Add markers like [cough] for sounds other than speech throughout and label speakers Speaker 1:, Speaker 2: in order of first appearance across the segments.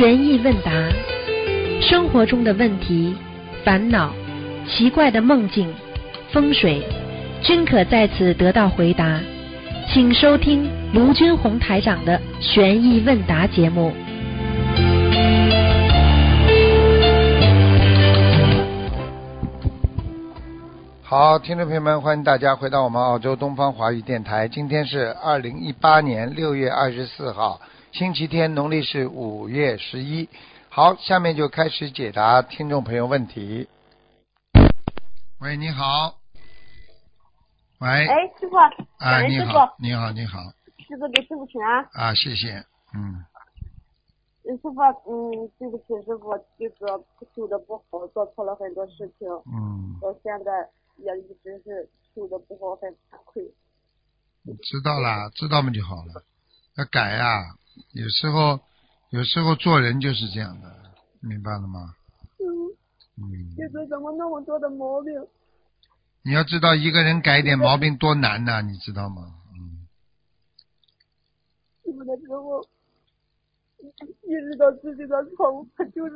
Speaker 1: 悬疑问答，生活中的问题、烦恼、奇怪的梦境、风水，均可在此得到回答。请收听卢军红台长的悬疑问答节目。
Speaker 2: 好，听众朋友们，欢迎大家回到我们澳洲东方华语电台。今天是二零一八年六月二十四号，星期天，农历是五月十一。好，下面就开始解答听众朋友问题。喂，你好。喂。
Speaker 3: 哎，师傅，哎，师傅，
Speaker 2: 你好，你好，你好。
Speaker 3: 师傅给师傅请安。
Speaker 2: 啊，谢谢。嗯，
Speaker 3: 嗯师傅，嗯，对不起，师傅，这个修的不好，做错了很多事情，
Speaker 2: 嗯，
Speaker 3: 到现在也一直是修的不好，很惭愧。
Speaker 2: 知道了，知道嘛就好了。要改呀、有时候，有时候做人就是这样的，明白了吗？
Speaker 3: 嗯，
Speaker 2: 嗯。
Speaker 3: 这是怎么那么多的毛病？
Speaker 2: 你要知道，一个人改一点毛病多难呐、你知道吗？嗯，
Speaker 3: 有的时候意识到自己的错误，他就是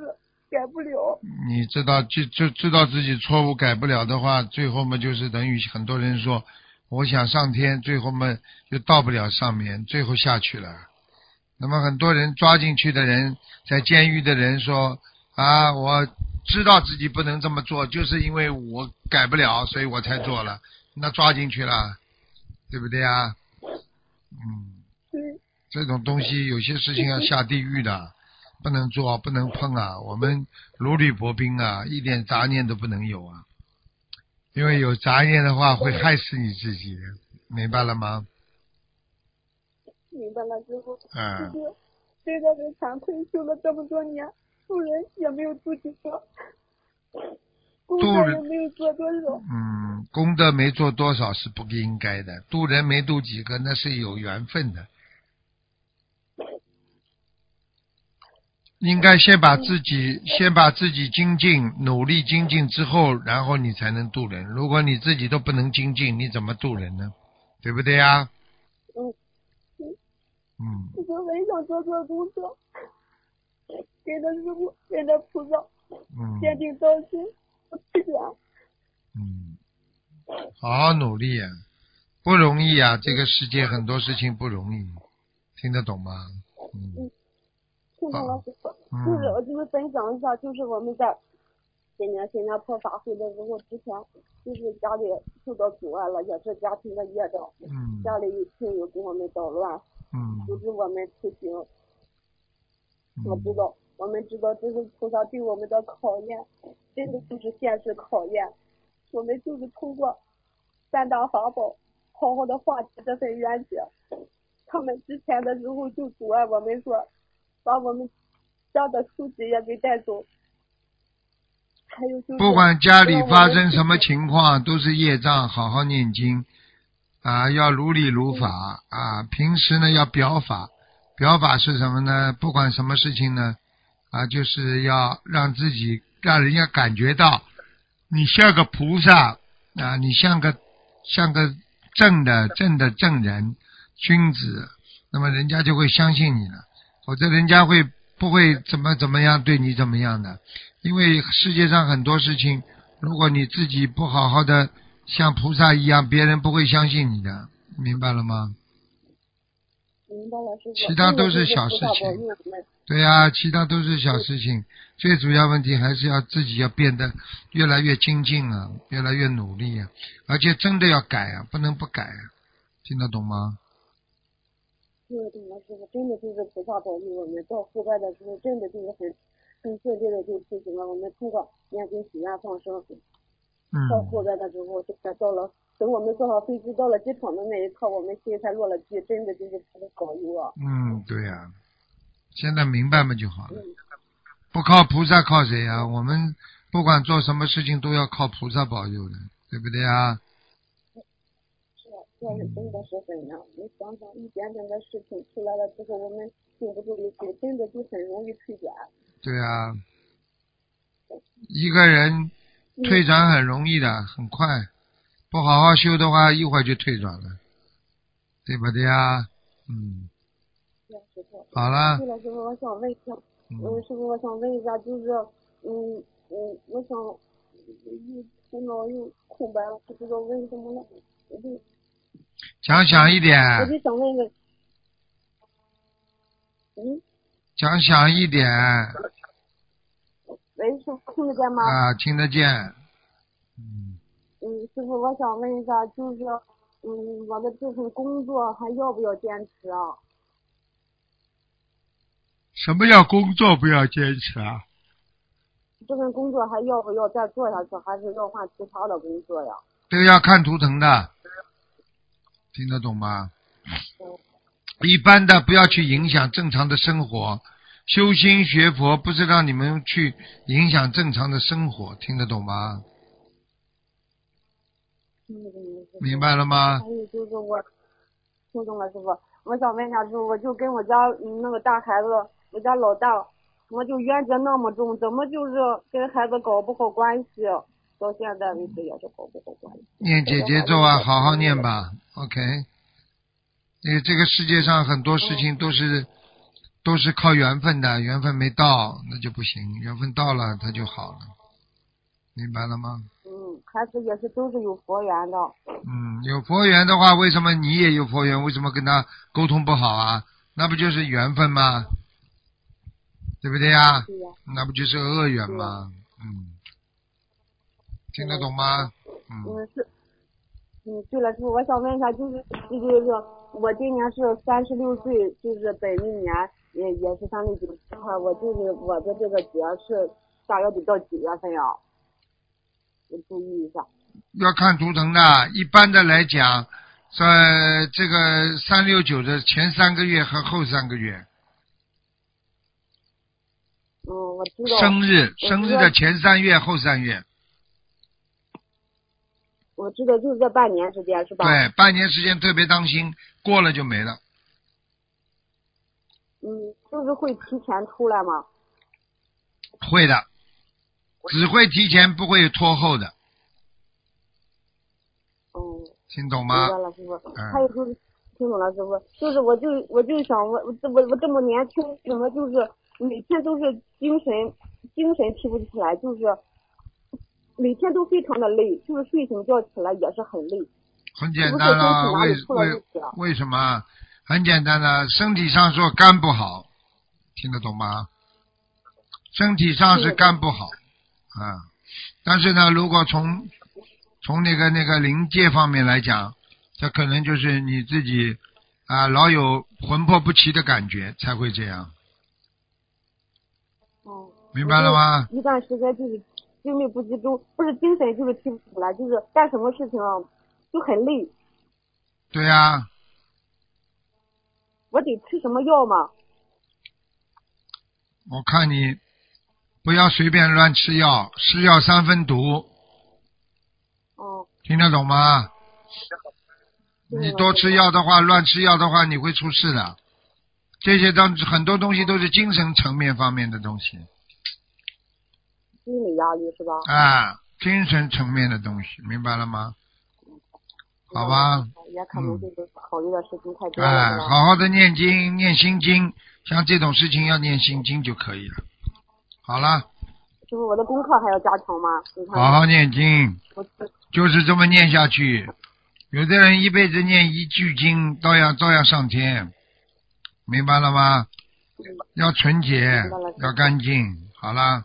Speaker 3: 改不了。
Speaker 2: 你知道就就知道自己错误改不了的话，最后嘛就是等于很多人说，我想上天，最后嘛又到不了上面，最后下去了。那么很多人抓进去的人，在监狱的人说啊，我知道自己不能这么做，就是因为我改不了，所以我才做了。那抓进去了，对不对啊？嗯。这种东西有些事情要下地狱的，不能做，不能碰啊！我们如履薄冰啊，一点杂念都不能有啊！因为有杂念的话，会害死你自己，明白了吗？
Speaker 3: 明白了之后，
Speaker 2: 嗯
Speaker 3: 就，是真的是惭愧，修了这么多年，助人也没有助几个，功
Speaker 2: 助人
Speaker 3: 德也没有做多少。
Speaker 2: 嗯，功德没做多少是不应该的，渡人没渡几个，那是有缘分的。应该先把自己先把自己精进，努力精进之后，然后你才能渡人。如果你自己都不能精进，你怎么渡人呢？对不对呀？
Speaker 3: 嗯，
Speaker 2: 嗯，
Speaker 3: 就很想做做功德，跟着师傅，跟着菩萨，
Speaker 2: 嗯。
Speaker 3: 坚定道心，不退转。
Speaker 2: 嗯，好好努力呀、不容易呀、这个世界很多事情不容易，听得懂吗？嗯
Speaker 3: 听懂了，就是我就是分享一下，就是我们在今年新加坡法会的时候，之前就是家里受到阻碍了，也是家庭的业障，
Speaker 2: 嗯。
Speaker 3: 家里有亲友给我们捣乱，
Speaker 2: 嗯
Speaker 3: 阻止我们出行。我知
Speaker 2: 嗯
Speaker 3: 道，我们知道这是菩萨对我们的考验，真的就是现实考验。我们就是通过三大法宝，好好的化解这份冤结。他们之前的时候就阻碍我们说，把我们家的书籍也给带走。还有就是，
Speaker 2: 不管家里发生什么，情况，都是业障，好好念经啊，要如理如法啊。平时呢要表法，表法是什么呢？不管什么事情呢，啊，就是要让自己让人家感觉到你像个菩萨啊，你像个像个正的正的正人君子，那么人家就会相信你了，否则人家会不会怎么怎么样对你怎么样的？因为世界上很多事情，如果你自己不好好的像菩萨一样，别人不会相信你的，明白了吗？
Speaker 3: 明白了，师傅。
Speaker 2: 其他都是小事情对呀、其他都是小事情，最主要问题还是要自己要变得越来越精进啊，越来越努力啊，而且真的要改啊，不能不改啊，听得懂吗？
Speaker 3: 听得懂了，师傅，真的就是菩萨保佑我们，到后边的时候，真的就是很很顺利的就推行了。我们通过念经许愿放生，到
Speaker 2: 嗯，
Speaker 3: 后边的时候，现在到了，等我们坐上飞机到了机场的那一刻，我们心才落了地，真的就是他的保佑啊！
Speaker 2: 嗯，对呀、现在明白嘛就好了。
Speaker 3: 嗯，
Speaker 2: 不靠菩萨靠谁呀、我们不管做什么事情都要靠菩萨保佑的，对不对啊？
Speaker 3: 是的，这是真的是很难。你想想，一点点的事情出来了之后，我们经不住的心，真的就很容易退转。
Speaker 2: 对啊，一个人退转很容易的，很快。不好好修的话，一会儿就退转了，对不对呀？嗯。好了
Speaker 3: 对，了，师傅，我想问一下，嗯，
Speaker 2: 嗯，
Speaker 3: 师傅，我想问一下，就是，嗯嗯，我想又头脑又空白了，不知道问什么了。我就
Speaker 2: 讲响一点，
Speaker 3: 我就想问问，嗯，
Speaker 2: 讲响一点
Speaker 3: 喂，师傅听得见吗？
Speaker 2: 啊，听得见。嗯，
Speaker 3: 嗯，师傅，我想问一下，就是，嗯，我的这份工作还要不要坚持啊？
Speaker 2: 什么叫工作不要坚持啊？
Speaker 3: 这份工作还要不要再做下去，还是要换其他的工作呀？
Speaker 2: 这个要看图腾的，听得懂吗？一般的不要去影响正常的生活，修心学佛不是让你们去影响正常的生活，听得懂吗？
Speaker 3: 嗯嗯。师傅
Speaker 2: 明白了吗
Speaker 3: 还？有就是我听懂了，师傅，我想问一下师傅，我就跟我家嗯那个大孩子，我家老大，怎么就冤结那么重？怎么就是跟孩子搞不好关系？到现在为止也是搞不好关系。
Speaker 2: 念姐姐咒啊，好好念吧。OK，因为这个世界上很多事情都是都是靠缘分的，缘分没到那就不行，缘分到了他就好了，明白了吗？
Speaker 3: 嗯，孩子也是都是有佛缘的。
Speaker 2: 嗯，有佛缘的话，为什么你也有佛缘？为什么跟他沟通不好啊？那不就是缘分吗？对不对呀？那不就是恶缘吗？嗯，听得懂吗？嗯，
Speaker 3: 嗯是，嗯对了，师傅，我想问一下，就是就是我今年是三十六岁，就是本命年也也是三六九这块，我就是我的这个节是大约得到几月份呀？我注意一下。
Speaker 2: 要看图腾的。一般的来讲，在这个三六九的前三个月和后三个月，
Speaker 3: 嗯，我知道。
Speaker 2: 生日生日的前三月后三月，
Speaker 3: 我知道，就是这半年时间是吧？。
Speaker 2: 对，半年时间特别当心，过了就没了。
Speaker 3: 嗯，就是会提前出来吗？
Speaker 2: 会的，只会提前，不会拖后的，
Speaker 3: 嗯，
Speaker 2: 听懂吗
Speaker 3: 明白？了，师傅。
Speaker 2: 嗯
Speaker 3: 还有就是，听懂了，师傅。就是我就我就想我我我我这么年轻，怎么就是每天都是精神精神提不起来，就是每天都非常的累，就是睡醒觉起来也是很累。
Speaker 2: 很简单了，为为为什么？很简单的，身体上说肝不好，听得懂吗？身体上是肝不好，啊，但是呢，如果从从那个那个灵界方面来讲，这可能就是你自己啊，老有魂魄不齐的感觉才会这样，
Speaker 3: 哦。
Speaker 2: 明白了吗？
Speaker 3: 一段时间就是精力不集中，不是精神就是提不起来，就是干什么事情啊就很累。
Speaker 2: 对呀、
Speaker 3: 我得吃什么药吗？
Speaker 2: 我看你不要随便乱吃药，是药三分毒，
Speaker 3: 哦，
Speaker 2: 听得懂吗？你多吃药的话，乱吃药的话，你会出事的。这些当很多东西都是精神层面方面的东西
Speaker 3: 心理压力是吧？
Speaker 2: 啊，精神层面的东西，明白了吗？好吧，
Speaker 3: 也可能就是考虑的事情太多了，
Speaker 2: 哎？好好的念经，念心经，像这种事情要念心经就可以了。好了，
Speaker 3: 师傅，我的功课还要加强吗？你看，
Speaker 2: 好好念经，
Speaker 3: 我
Speaker 2: 就是这么念下去。有的人一辈子念一句经，照样照样上天，明白了吗？要纯洁要干净。好了，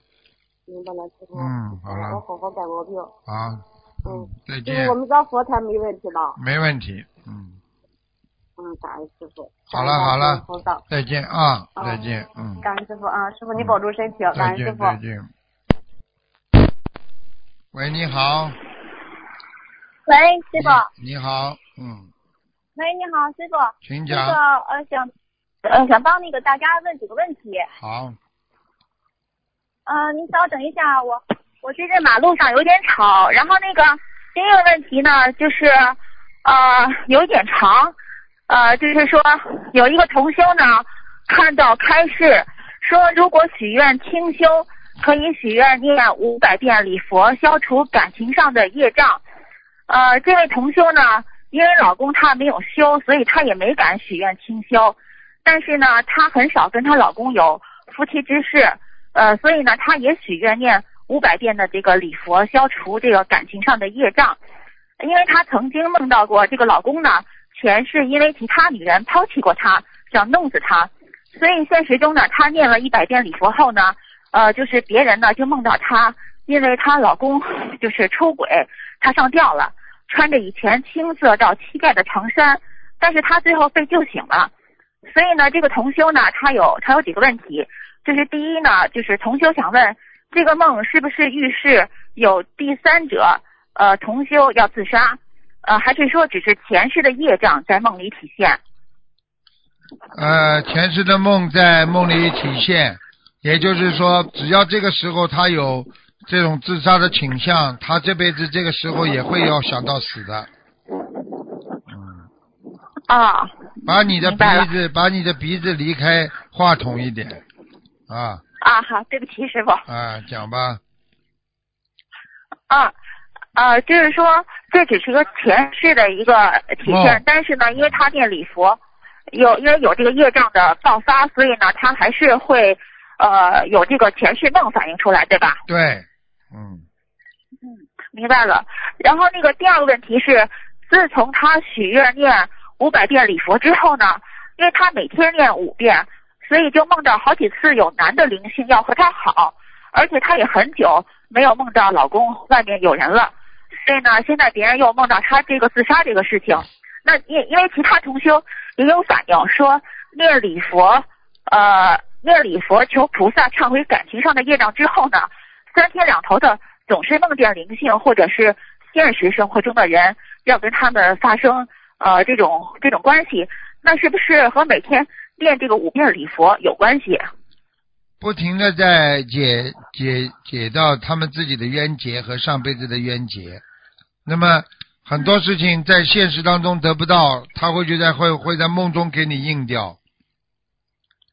Speaker 3: 明白了，师傅。
Speaker 2: 嗯好了
Speaker 3: 我好好改毛病。
Speaker 2: 好，
Speaker 3: 嗯，
Speaker 2: 再见
Speaker 3: 就我，们家佛台没问题吧？
Speaker 2: 没问题。嗯，
Speaker 3: 嗯，感恩师傅。
Speaker 2: 好了好了，再见啊，再见，嗯，
Speaker 3: 感恩师傅啊，师傅你保重身体，感
Speaker 2: 再见
Speaker 3: 恩师傅。
Speaker 2: 再见。喂，你好，
Speaker 4: 喂，师傅。
Speaker 2: 你好，嗯，
Speaker 4: 喂，你好，师傅。
Speaker 2: 请
Speaker 4: 那个
Speaker 2: 讲。
Speaker 4: 呃想呃想帮那个大家问几个问题。
Speaker 2: 好，
Speaker 4: 呃，您稍等一下，我我最近马路上有点吵，然后那个第一个问题呢，就是呃有点长，呃就是说有一个同修呢看到开示说，如果许愿清修，可以许愿念五百遍礼佛，消除感情上的业障。呃，这位同修呢，因为老公他没有修，所以他也没敢许愿清修。但是呢，她很少跟她老公有夫妻之事，呃，所以呢，她也许愿念五百遍的这个礼佛，消除这个感情上的业障。因为她曾经梦到过这个老公呢，前世因为其他女人抛弃过她，想弄死她，所以现实中呢，她念了一百遍礼佛后呢，呃，就是别人呢就梦到她，因为她老公 [laughs] 就是出轨，她上吊了，穿着以前青色到膝盖的长衫，但是她最后被救醒了。所以呢，这个同修呢，他有他有几个问题，就是第一呢，就是同修想问，这个梦是不是预示有第三者呃同修要自杀，呃还是说只是前世的业障在梦里体现？
Speaker 2: 呃，前世的梦在梦里体现，也就是说，只要这个时候他有这种自杀的倾向，他这辈子这个时候也会要想到死的。嗯，
Speaker 4: 啊，
Speaker 2: 把你的鼻子，把你的鼻子离开话筒一点，啊
Speaker 4: 啊好，对不起师傅。
Speaker 2: 啊，讲吧。
Speaker 4: 啊，呃，就是说这只是一个前世的一个体现，
Speaker 2: 哦
Speaker 4: 但是呢，因为他念礼佛，有因为有这个业障的爆发，所以呢，他还是会呃有这个前世梦反映出来，对吧？
Speaker 2: 对，嗯，
Speaker 4: 明白了。然后那个第二个问题是，自从他许愿念五百遍礼佛之后呢，因为他每天念五遍，所以就梦到好几次有男的灵性要和她好，而且她也很久没有梦到老公外面有人了，所以呢，现在别人又梦到他这个自杀这个事情，那因因为其他同修也有反映说念礼佛，呃，念礼佛求菩萨忏悔感情上的业障之后呢，三天两头的总是梦见灵性或者是现实生活中的人要跟他们发生呃这种这种关系，那是不是和每天念这个五遍礼佛有关系？
Speaker 2: 不停的在解解解到他们自己的冤结和上辈子的冤结。那么很多事情在现实当中得不到，他会觉得会会在梦中给你应掉。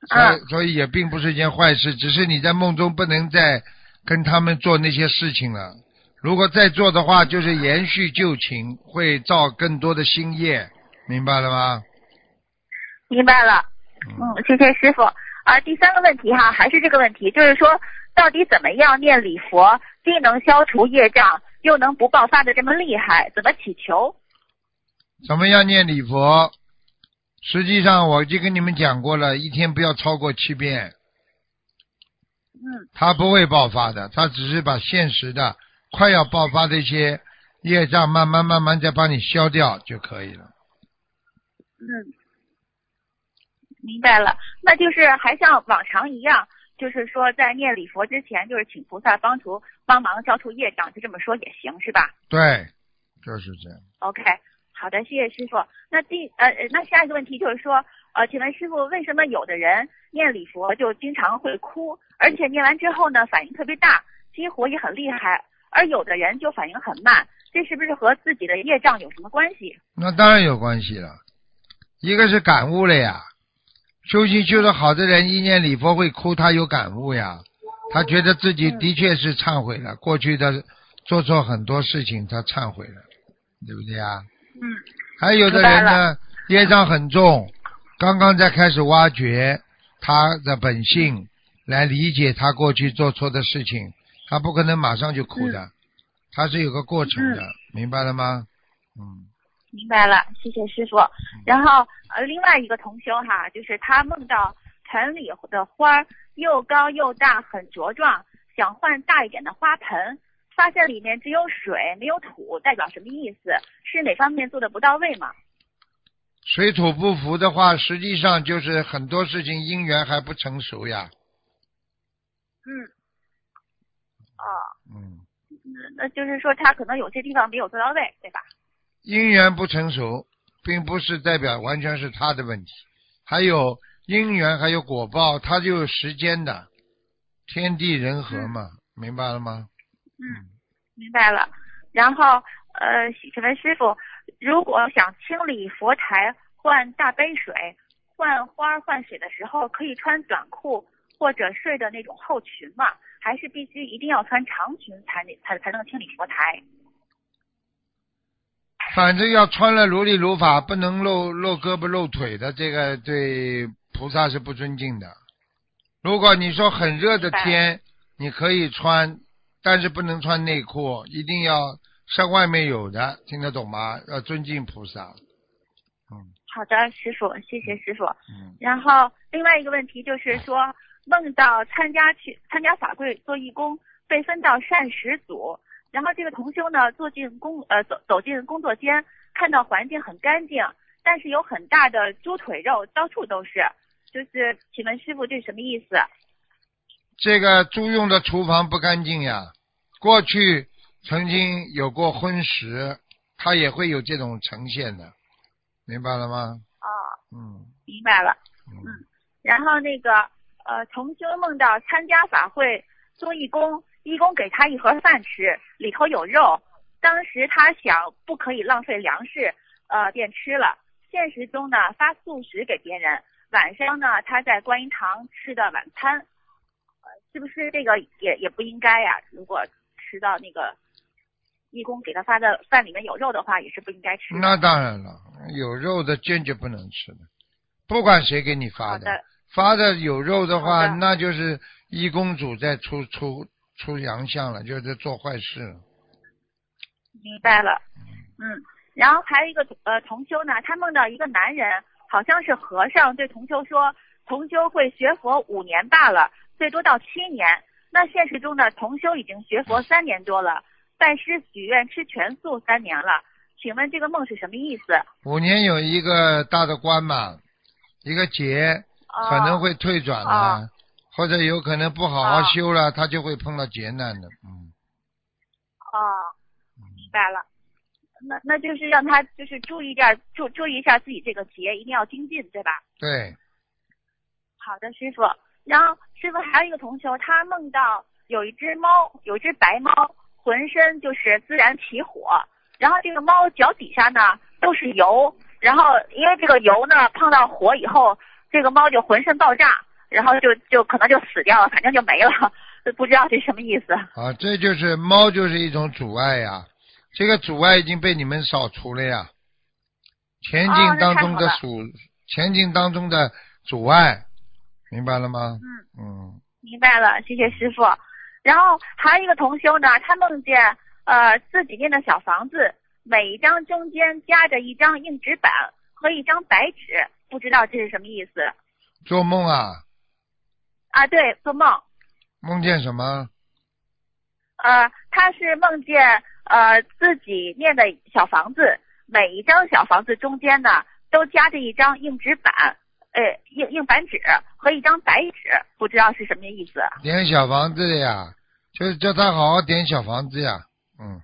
Speaker 2: 所以，所以也并不是一件坏事，只是你在梦中不能再跟他们做那些事情了。如果再做的话，就是延续旧情，会造更多的新业，明白了吗？
Speaker 4: 明白了，嗯，谢谢师傅。啊，第三个问题哈，还是这个问题，就是说，到底怎么样念礼佛，既能消除业障，又能不爆发的这么厉害？怎么祈求？
Speaker 2: 怎么样念礼佛？实际上我已经跟你们讲过了，一天不要超过七遍。
Speaker 4: 嗯，
Speaker 2: 它不会爆发的，它只是把现实的快要爆发的一些业障慢慢慢慢再帮你消掉就可以了。
Speaker 4: 嗯，明白了，那就是还像往常一样，就是说在念礼佛之前，就是请菩萨帮助帮忙消除业障，就这么说也行，是吧
Speaker 2: 对，就是这样。
Speaker 4: ？OK，好的，谢谢师傅。那第呃呃，那下一个问题就是说，呃，请问师傅，为什么有的人念礼佛就经常会哭，而且念完之后呢反应特别大，激活也很厉害，而有的人就反应很慢，这是不是和自己的业障有什么关系？
Speaker 2: 那当然有关系了，一个是感悟了呀。修行修得好的人，一念礼佛会哭，他有感悟呀，他觉得自己的确是忏悔了，过去的做错很多事情，他忏悔了，对不对呀？
Speaker 4: 嗯。
Speaker 2: 还有的人呢，业障很重，刚刚在开始挖掘他的本性，来理解他过去做错的事情，他不可能马上就哭的，他是有个过程的，明白了吗？嗯，
Speaker 4: 明白了，谢谢师傅。然后呃，另外一个同修哈，就是他梦到盆里的花又高又大，很茁壮，想换大一点的花盆，发现里面只有水没有土，代表什么意思？是哪方面做的不到位吗？
Speaker 2: 水土不服的话，实际上就是很多事情因缘还不成熟呀。
Speaker 4: 嗯，哦，
Speaker 2: 嗯，
Speaker 4: 那就是说他可能有些地方没有做到位，对吧？
Speaker 2: 因缘不成熟，并不是代表完全是他的问题，还有因缘，还有果报，它就有时间的，天地人和嘛，明白了吗？
Speaker 4: 嗯，明白了。然后呃，请问师傅，如果想清理佛台、换大杯水、换花、换水的时候，可以穿短裤或者睡的那种厚裙吗？还是必须一定要穿长裙才能才才能清理佛台？
Speaker 2: 反正要穿了如理如法，不能露露胳膊露腿的，这个对菩萨是不尊敬的。如果你说很热的天，你可以穿，但是不能穿内裤，一定要上外面有的，听得懂吗？要尊敬菩萨。嗯
Speaker 4: 好的，师傅，谢谢师傅。
Speaker 2: 嗯，
Speaker 4: 然后另外一个问题就是说，梦到参加去参加法会做义工，被分到膳食组，然后这个同修呢坐进工呃走走进工作间，看到环境很干净，但是有很大的猪腿肉到处都是，就是请问师傅这是什么意思？
Speaker 2: 这个租用的厨房不干净呀，过去曾经有过荤食，它也会有这种呈现的，明白了吗？
Speaker 4: 啊、
Speaker 2: 嗯
Speaker 4: 明白了。
Speaker 2: 嗯
Speaker 4: 然后那个呃，同修梦到参加法会做义工，义工给他一盒饭吃，里头有肉。当时他想不可以浪费粮食，呃，便吃了。现实中呢，发素食给别人。晚上呢，他在观音堂吃的晚餐，呃，是不是这个也也不应该呀？如果吃到那个义工给他发的饭里面有肉的话，也是不应该吃的。
Speaker 2: 那当然了，有肉的坚决不能吃的，不管谁给你发
Speaker 4: 好的，
Speaker 2: 发的有肉的话，
Speaker 4: 的
Speaker 2: 那就是义工主在出出出洋相了，就是在做坏事了。
Speaker 4: 明白了，嗯，然后还有一个呃同修呢，他梦到一个男人，好像是和尚，对同修说，同修会学佛五年罢了，最多到七年。那现实中呢，同修已经学佛三年多了，拜师许愿吃全素三年了。请问这个梦是什么意思？
Speaker 2: 五年有一个大的关嘛，一个劫
Speaker 4: 哦、
Speaker 2: 可能会退转了，
Speaker 4: 哦
Speaker 2: 或者有可能不好好
Speaker 4: 哦
Speaker 2: 修了，他就会碰到劫难的。嗯，
Speaker 4: 哦，明白了。那那就是让他就是注意点，注注意一下自己这个节，一定要精进，对吧？
Speaker 2: 对，
Speaker 4: 好的，师傅。然后师傅还有一个同修，他梦到有一只猫，有一只白猫，浑身就是自然起火，然后这个猫脚底下呢都是油，然后因为这个油呢碰到火以后，这个猫就浑身爆炸，然后就就可能就死掉了，反正就没了，不知道这什么意思。
Speaker 2: 啊，这就是猫就是一种阻碍呀，这个阻碍已经被你们扫除了呀。前
Speaker 4: 哦
Speaker 2: 进当中的阻，前进当中的阻碍，明白了吗？
Speaker 4: 嗯。
Speaker 2: 嗯，
Speaker 4: 明白了，谢谢师傅。然后还有一个同修呢，他梦见呃自己建的小房子，每一张中间夹着一张硬纸板和一张白纸，不知道这是什么意思
Speaker 2: 做梦啊，
Speaker 4: 啊？对，做梦，
Speaker 2: 梦见什么？
Speaker 4: 呃，他是梦见呃自己念的小房子，每一张小房子中间呢都夹着一张硬纸板，呃硬硬板纸和一张白纸，不知道是什么意思。
Speaker 2: 点小房子的呀，就是叫他好好点小房子呀。嗯。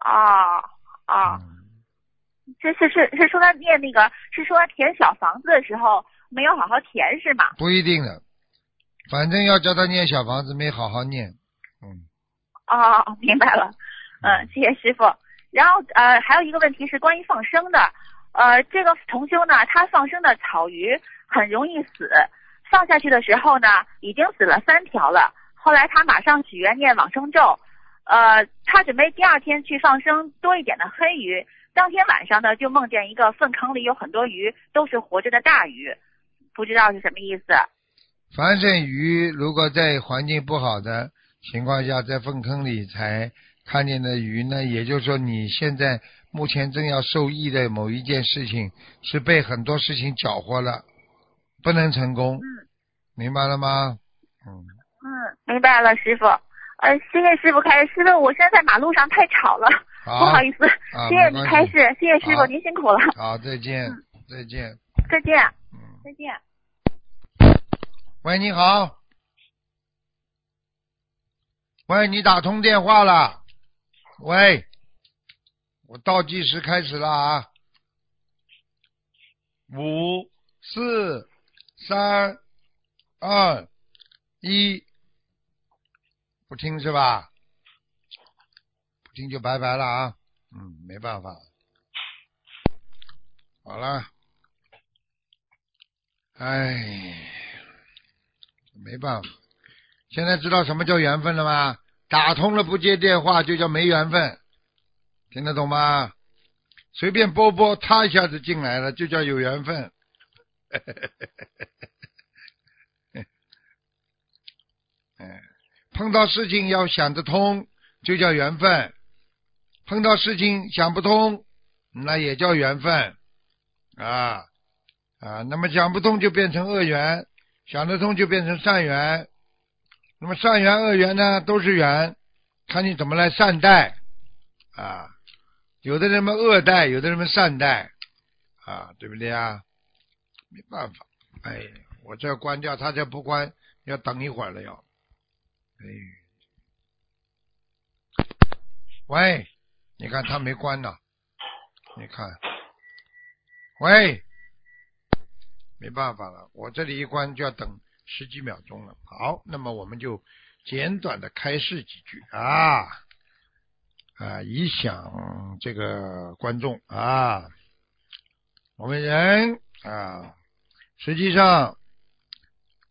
Speaker 4: 哦哦。
Speaker 2: 嗯
Speaker 4: 这是是是说他念那个，是说填小房子的时候没有好好填是吗？
Speaker 2: 不一定的，反正要叫他念小房子，没好好念。嗯。
Speaker 4: 哦，明白了，嗯，谢谢师傅。然后呃，还有一个问题是关于放生的，呃，这个同修呢，他放生的草鱼很容易死，放下去的时候呢，已经死了三条了。后来他马上许愿念往生咒，呃，他准备第二天去放生多一点的黑鱼。当天晚上呢，就梦见一个粪坑里有很多鱼，都是活着的大鱼，不知道是什么意思。
Speaker 2: 凡是鱼，如果在环境不好的情况下，在粪坑里才看见的鱼呢，也就是说你现在目前正要受益的某一件事情，是被很多事情搅和了，不能成功，
Speaker 4: 嗯
Speaker 2: 明白了吗？嗯，
Speaker 4: 嗯，明白了，师傅。呃，谢谢师傅开始。师傅，我现在在马路上太吵了，
Speaker 2: 好，
Speaker 4: 不好意思。
Speaker 2: 啊，
Speaker 4: 谢谢你开示，谢谢师傅，您辛苦了，
Speaker 2: 好，再见
Speaker 4: 嗯，
Speaker 2: 再见，
Speaker 4: 再见，
Speaker 2: 嗯，
Speaker 4: 再见。
Speaker 2: 喂，你好，喂，你打通电话了，喂，我倒计时开始了啊，五、四、三、二、一，不听是吧？不听就拜拜了啊，嗯，没办法，好了，哎。没办法，现在知道什么叫缘分了吗？打通了不接电话就叫没缘分，听得懂吗？随便拨拨，他一下子进来了，就叫有缘分。[laughs] 碰到事情要想得通，就叫缘分；碰到事情想不通，那也叫缘分啊啊。那么想不通就变成恶缘，想得通就变成善缘。那么善缘恶缘呢，都是缘，看你怎么来善待啊。有的人们恶待，有的人们善待啊，对不对啊？没办法，哎，我这关掉，他这不关，要等一会儿了要。哎，喂，你看他没关呢，你看，喂，没办法了，我这里一关就要等十几秒钟了。好，那么我们就简短的开示几句啊啊，以响这个观众啊，我们人啊，实际上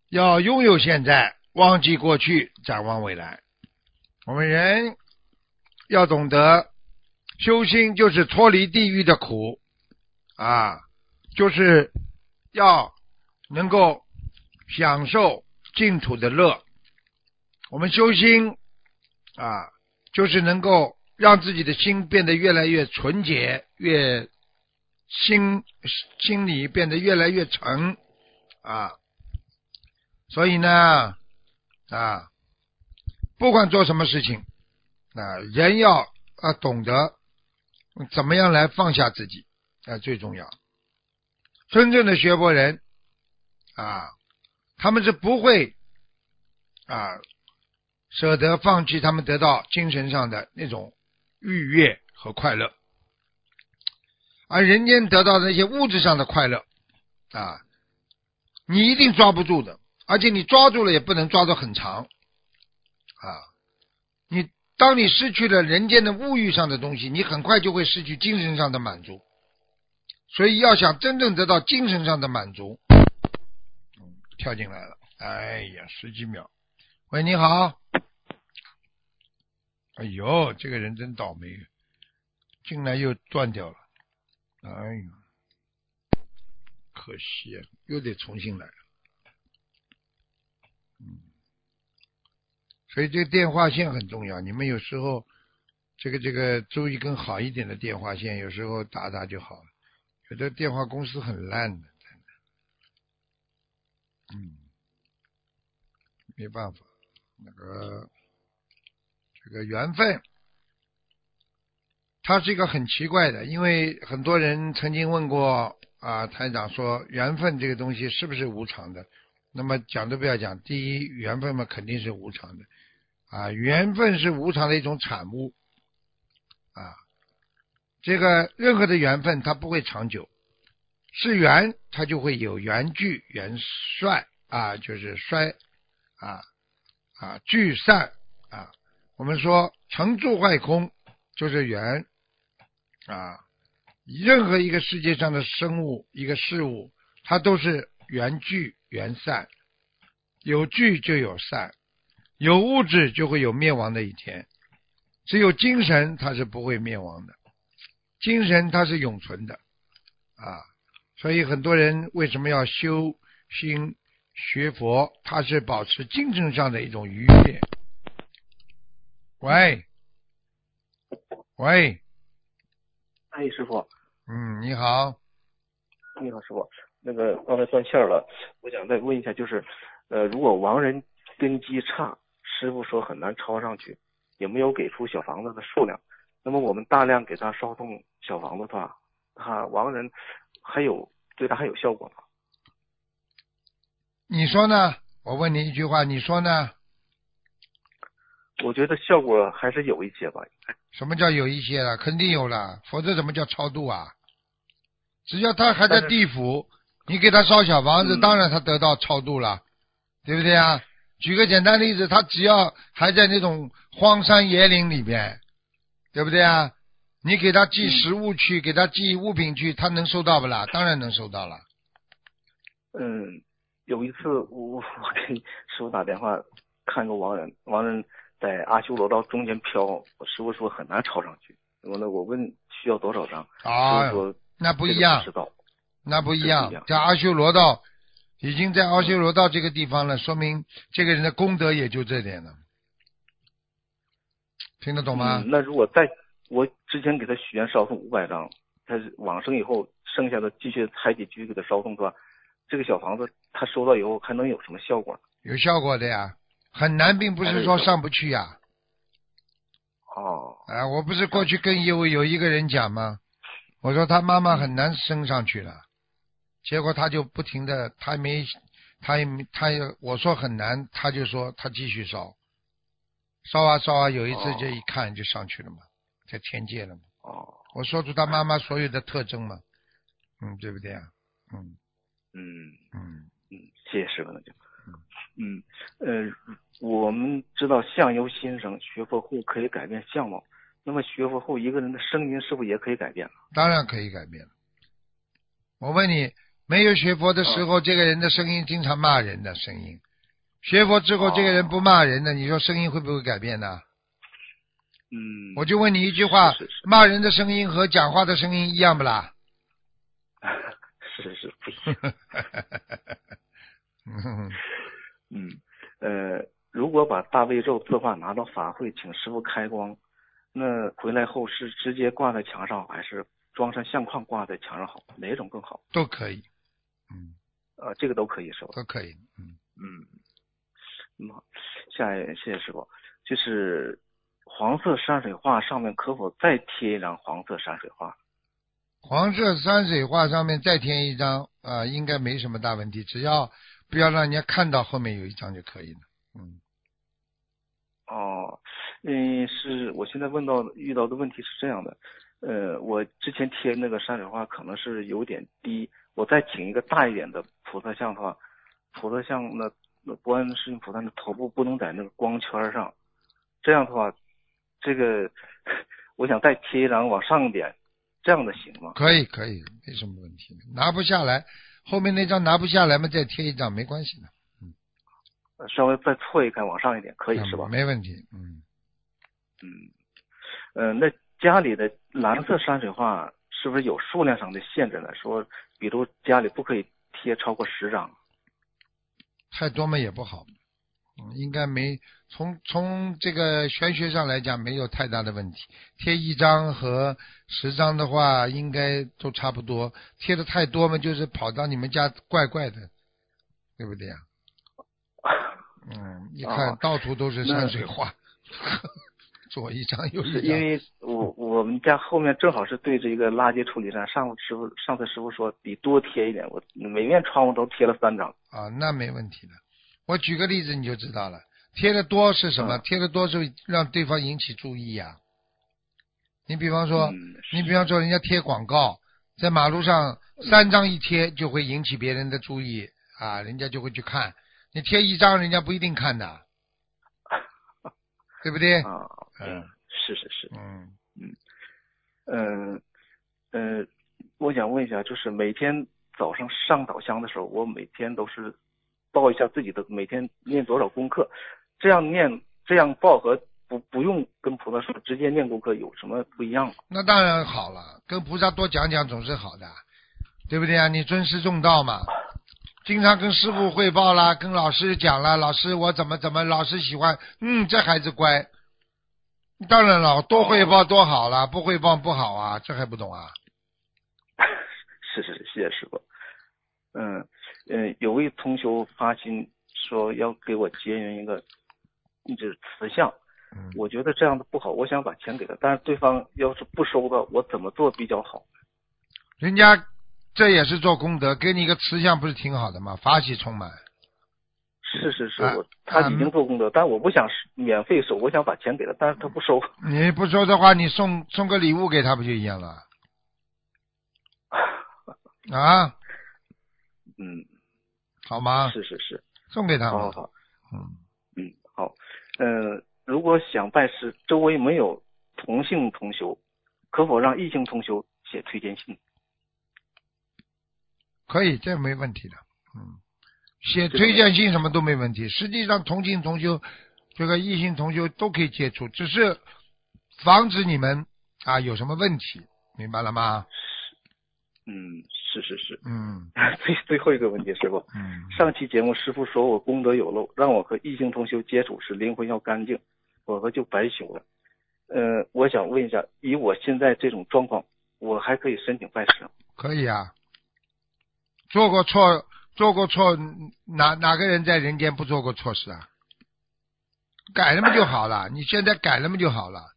Speaker 2: 要拥有现在。忘记过去，展望未来。我们人要懂得修心，就是脱离地狱的苦啊，就是要能够享受净土的乐。我们修心啊，就是能够让自己的心变得越来越纯洁，越心心里变得越来越诚啊。所以呢。啊，不管做什么事情，啊，人要啊懂得怎么样来放下自己啊最重要。真正的学佛人啊，他们是不会啊舍得放弃他们得到精神上的那种愉悦和快乐，而人间得到的那些物质上的快乐啊，你一定抓不住的。而且你抓住了也不能抓得很长，啊！你当你失去了人间的物欲上的东西，你很快就会失去精神上的满足。所以要想真正得到精神上的满足，跳进来了，哎呀，十几秒。喂，你好。哎呦，这个人真倒霉，进来又断掉了。哎呦，可惜啊，又得重新来。所以这个电话线很重要。你们有时候这个这个租一根好一点的电话线，有时候打打就好了。有的电话公司很烂的，真的。嗯，没办法，那个这个缘分，它是一个很奇怪的。因为很多人曾经问过啊，台长说缘分这个东西是不是无常的？那么讲都不要讲，第一缘分嘛肯定是无常的，啊，缘分是无常的一种产物，啊，这个任何的缘分它不会长久，是缘它就会有缘聚缘衰啊，就是衰啊啊聚散啊，我们说成住坏空就是缘啊，任何一个世界上的生物一个事物，它都是缘聚。缘散，有聚就有散，有物质就会有灭亡的一天。只有精神它是不会灭亡的，精神它是永存的啊。所以很多人为什么要修心学佛？他是保持精神上的一种愉悦。喂，喂，
Speaker 5: 哎，师傅，
Speaker 2: 嗯，你好，
Speaker 5: 你好，师傅。那个刚才断线了，我想再问一下，就是，呃，如果亡人根基差，师傅说很难抄上去，也没有给出小房子的数量，那么我们大量给他烧送小房子的话，他亡人还有对他还有效果吗？
Speaker 2: 你说呢？我问你一句话，你说呢？
Speaker 5: 我觉得效果还是有一些吧。
Speaker 2: 什么叫有一些了？肯定有了，否则怎么叫超度啊？只要他还在地府。你给他烧小房子，当然他得到超度了，对不对啊？举个简单例子，他只要还在那种荒山野岭里边，对不对啊？你给他寄食物去，给他寄物品去，他能收到不啦？当然能收到了。
Speaker 5: 嗯，有一次我我给师傅打电话看个亡人，亡人在阿修罗道中间飘，我师傅说很难抄上去。我那，我问需要多少张，师傅说
Speaker 2: 那不一样。那不一样，在阿修罗道，已经在阿修罗道这个地方了，说明这个人的功德也就这点了。听得懂吗？
Speaker 5: 嗯那如果再我之前给他许愿烧送五百张，他往生以后剩下的继续还得继续给他烧送是吧，这个小房子他收到以后还能有什么效果？
Speaker 2: 有效果的呀，很难，并不是说上不去呀。
Speaker 5: 哦，
Speaker 2: 啊，我不是过去跟有有一个人讲吗？我说他妈妈很难升上去了，结果他就不停的，他没，他也没，他也我说很难，他就说他继续烧，烧啊烧啊，有一次
Speaker 5: 哦
Speaker 2: 就一看就上去了嘛，在天界了嘛。
Speaker 5: 哦，
Speaker 2: 我说出他妈妈所有的特征嘛，嗯，对不对啊？嗯
Speaker 5: 嗯
Speaker 2: 嗯，
Speaker 5: 嗯，谢谢师傅，那就，嗯呃，我们知道相由心生，学佛后可以改变相貌。那么学佛后，一个人的声音是否也可以改变了？
Speaker 2: 当然可以改变了。我问你，没有学佛的时候，这个人的声音经常骂人的声音；学佛之后，这个人不骂人的，你说声音会不会改变呢？
Speaker 5: 嗯，
Speaker 2: 我就问你一句话
Speaker 5: 是是是：
Speaker 2: 骂人的声音和讲话的声音一样不啦？[laughs]
Speaker 5: 是是是不一样。
Speaker 2: 嗯 [laughs]
Speaker 5: 嗯，呃，如果把大悲咒字画拿到法会，请师傅开光，那回来后是直接挂在墙上，还是装上相框挂在墙上好？哪种更好？
Speaker 2: 都可以，嗯，
Speaker 5: 呃，这个都可以是吧？
Speaker 2: 都可以，嗯，
Speaker 5: 嗯，嗯，一谢谢师傅，就是黄色山水画上面可否再贴一张黄色山水画？
Speaker 2: 黄色山水画上面再贴一张啊、应该没什么大问题，只要不要让人家看到后面有一张就可以了。嗯，
Speaker 5: 哦，嗯，是我现在问到遇到的问题是这样的，呃，我之前贴那个山水画可能是有点低，我再请一个大一点的菩萨像的话，菩萨像那那观世音菩萨的头部不能在那个光圈上，这样的话，这个我想再贴一张往上一点，这样的行吗？
Speaker 2: 可以可以，没什么问题。拿不下来，后面那张拿不下来嘛，再贴一张没关系的，
Speaker 5: 嗯稍微再错一开往上一点，可以是吧？
Speaker 2: 没问题，嗯，
Speaker 5: 嗯，呃，那家里的蓝色山水画是不是有数量上的限制呢？说，比如家里不可以贴超过十张。
Speaker 2: 太多嘛也不好，嗯，应该没从从这个玄学上来讲没有太大的问题。贴一张和十张的话，应该都差不多。贴的太多嘛，就是跑到你们家怪怪的，对不对呀、嗯，一看
Speaker 5: 哦
Speaker 2: 到处都是山水画，[laughs] 左一张右一张。
Speaker 5: 因为我我们家后面正好是对着一个垃圾处理站，上午师傅上次师傅说得多贴一点，我每面窗户都贴了三张。
Speaker 2: 啊，那没问题的。我举个例子你就知道了，贴的多是什么？
Speaker 5: 嗯
Speaker 2: 贴的多是让对方引起注意呀、你比方说，
Speaker 5: 嗯
Speaker 2: 你比方说人家贴广告，在马路上三张一贴就会引起别人的注意啊，人家就会去看。你贴一张，人家不一定看的，对不对？
Speaker 5: 啊，
Speaker 2: 嗯
Speaker 5: 是是是，
Speaker 2: 嗯，
Speaker 5: 嗯呃，我想问一下，就是每天早上上早香的时候，我每天都是报一下自己的每天念多少功课，这样念这样报和不不用跟菩萨说直接念功课有什么不一样吗？
Speaker 2: 那当然好了，跟菩萨多讲讲总是好的，对不对啊？你尊师重道嘛，经常跟师傅汇报啦，跟老师讲啦，老师我怎么怎么，老师喜欢，嗯，这孩子乖。当然了，多汇报多好了，不汇报不好啊，这还不懂啊？[laughs]
Speaker 5: 是是是，谢谢师傅。嗯嗯，有位同学发心说要给我结缘一个一只瓷像，
Speaker 2: 嗯，
Speaker 5: 我觉得这样的不好，我想把钱给他，但是对方要是不收的，我怎么做比较好？
Speaker 2: 人家这也是做功德，给你一个慈像不是挺好的吗？法喜充满。
Speaker 5: 是是是，他已经做功德，但我不想免费收，我想把钱给他，但是他不收。[laughs]
Speaker 2: 你不收的话，你送送个礼物给他不就一样了？[laughs] 啊，
Speaker 5: 嗯，
Speaker 2: 好吗？
Speaker 5: 是是是，
Speaker 2: 送给他嘛。
Speaker 5: 好好好，
Speaker 2: 嗯，
Speaker 5: 嗯好，呃、如果想拜师，周围没有同性同修，可否让异性同修写推荐信？
Speaker 2: 可以，这没问题的。嗯，写推荐信什么都没问题。实际上，同性同修，这个异性同修都可以接触，只是防止你们啊有什么问题，明白了吗？
Speaker 5: 嗯，是是是。
Speaker 2: 嗯 [laughs]
Speaker 5: 最最后一个问题，师傅，
Speaker 2: 嗯，
Speaker 5: 上期节目师傅说我功德有漏，让我和异性同修接触时灵魂要干净，否则就白修了。呃，我想问一下，以我现在这种状况，我还可以申请拜师吗？
Speaker 2: 可以啊。做过错，做过错，哪哪个人在人间不做过错事啊？改了嘛就好了，你现在改了嘛就好了。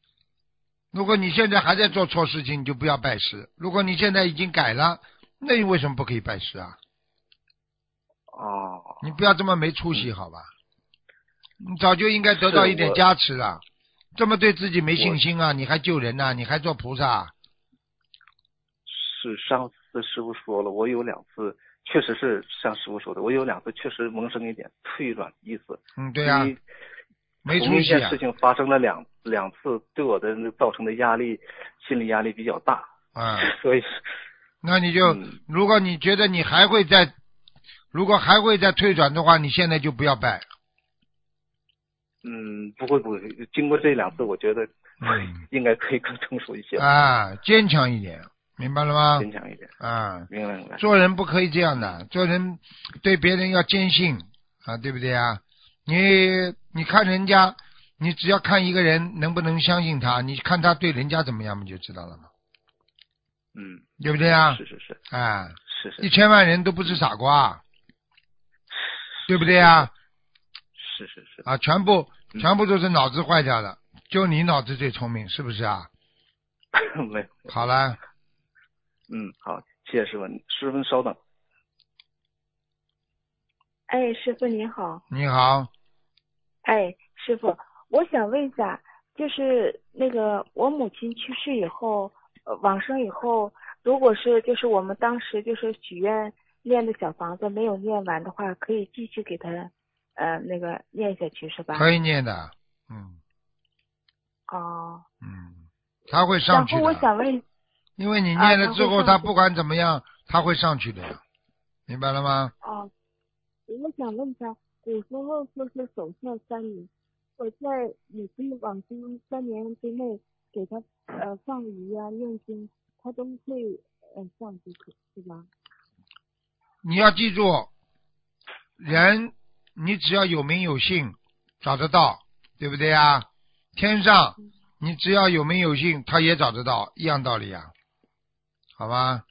Speaker 2: 如果你现在还在做错事情，你就不要拜师。如果你现在已经改了，那你为什么不可以拜师啊？
Speaker 5: 哦，
Speaker 2: 你不要这么没出息，好吧？你早就应该得到一点加持了。这么对自己没信心啊？你还救人呐、你还做菩萨？
Speaker 5: 是上次师傅说了，我有两次确实是像师傅说的，我有两次确实萌生一点退转意思。
Speaker 2: 嗯，对呀、没出息啊
Speaker 5: 同一件事。情发生了两两次，对我的造成的压力，心理压力比较大，
Speaker 2: 啊，[laughs]
Speaker 5: 所以 [laughs]
Speaker 2: 那你就，
Speaker 5: 嗯
Speaker 2: 如果你觉得你还会再，如果还会再退转的话，你现在就不要拜。
Speaker 5: 嗯，不会不会，经过这两次，我觉得
Speaker 2: 嗯 [laughs]
Speaker 5: 应该可以更成熟一些，
Speaker 2: 啊，坚强一点，明白了吗？
Speaker 5: 坚强一点，
Speaker 2: 啊，
Speaker 5: 明白明白。
Speaker 2: 做人不可以这样的，做人对别人要坚信啊，对不对啊？你你看人家，你只要看一个人能不能相信他，你看他对人家怎么样，不就知道了吗？
Speaker 5: 嗯，
Speaker 2: 对不对啊？
Speaker 5: 是是是
Speaker 2: 啊，
Speaker 5: 是是
Speaker 2: 一千万人都不是傻瓜，对不对啊？
Speaker 5: 是是是，
Speaker 2: 啊，全部
Speaker 5: 嗯
Speaker 2: 全部都是脑子坏掉的，就你脑子最聪明，是不是啊？[laughs]
Speaker 5: 没有。
Speaker 2: 好了，
Speaker 5: 嗯，好，谢谢师傅，师傅稍等。
Speaker 6: 哎，师傅您好。
Speaker 2: 你好，
Speaker 6: 哎，师傅，我想问一下，就是那个我母亲去世以后，呃，往生以后，如果是就是我们当时就是许愿念的小房子没有念完的话，可以继续给他呃那个念下去是吧？
Speaker 2: 可以念的，嗯
Speaker 6: 哦。
Speaker 2: 嗯，他会上去
Speaker 6: 后我，想问，
Speaker 2: 因为你
Speaker 6: 啊
Speaker 2: 念了之后，
Speaker 6: 他
Speaker 2: 不管怎么样，他会上去的呀，明白了吗？
Speaker 6: 哦，我想问他，古时候就是守孝三年，我在已经往生三年之内给他呃放鱼啊念经，他都会呃上去是吧？
Speaker 2: 你要记住，人你只要有名有姓，找得到，对不对啊？天上你只要有名有姓，他也找得到，一样道理啊，好吧？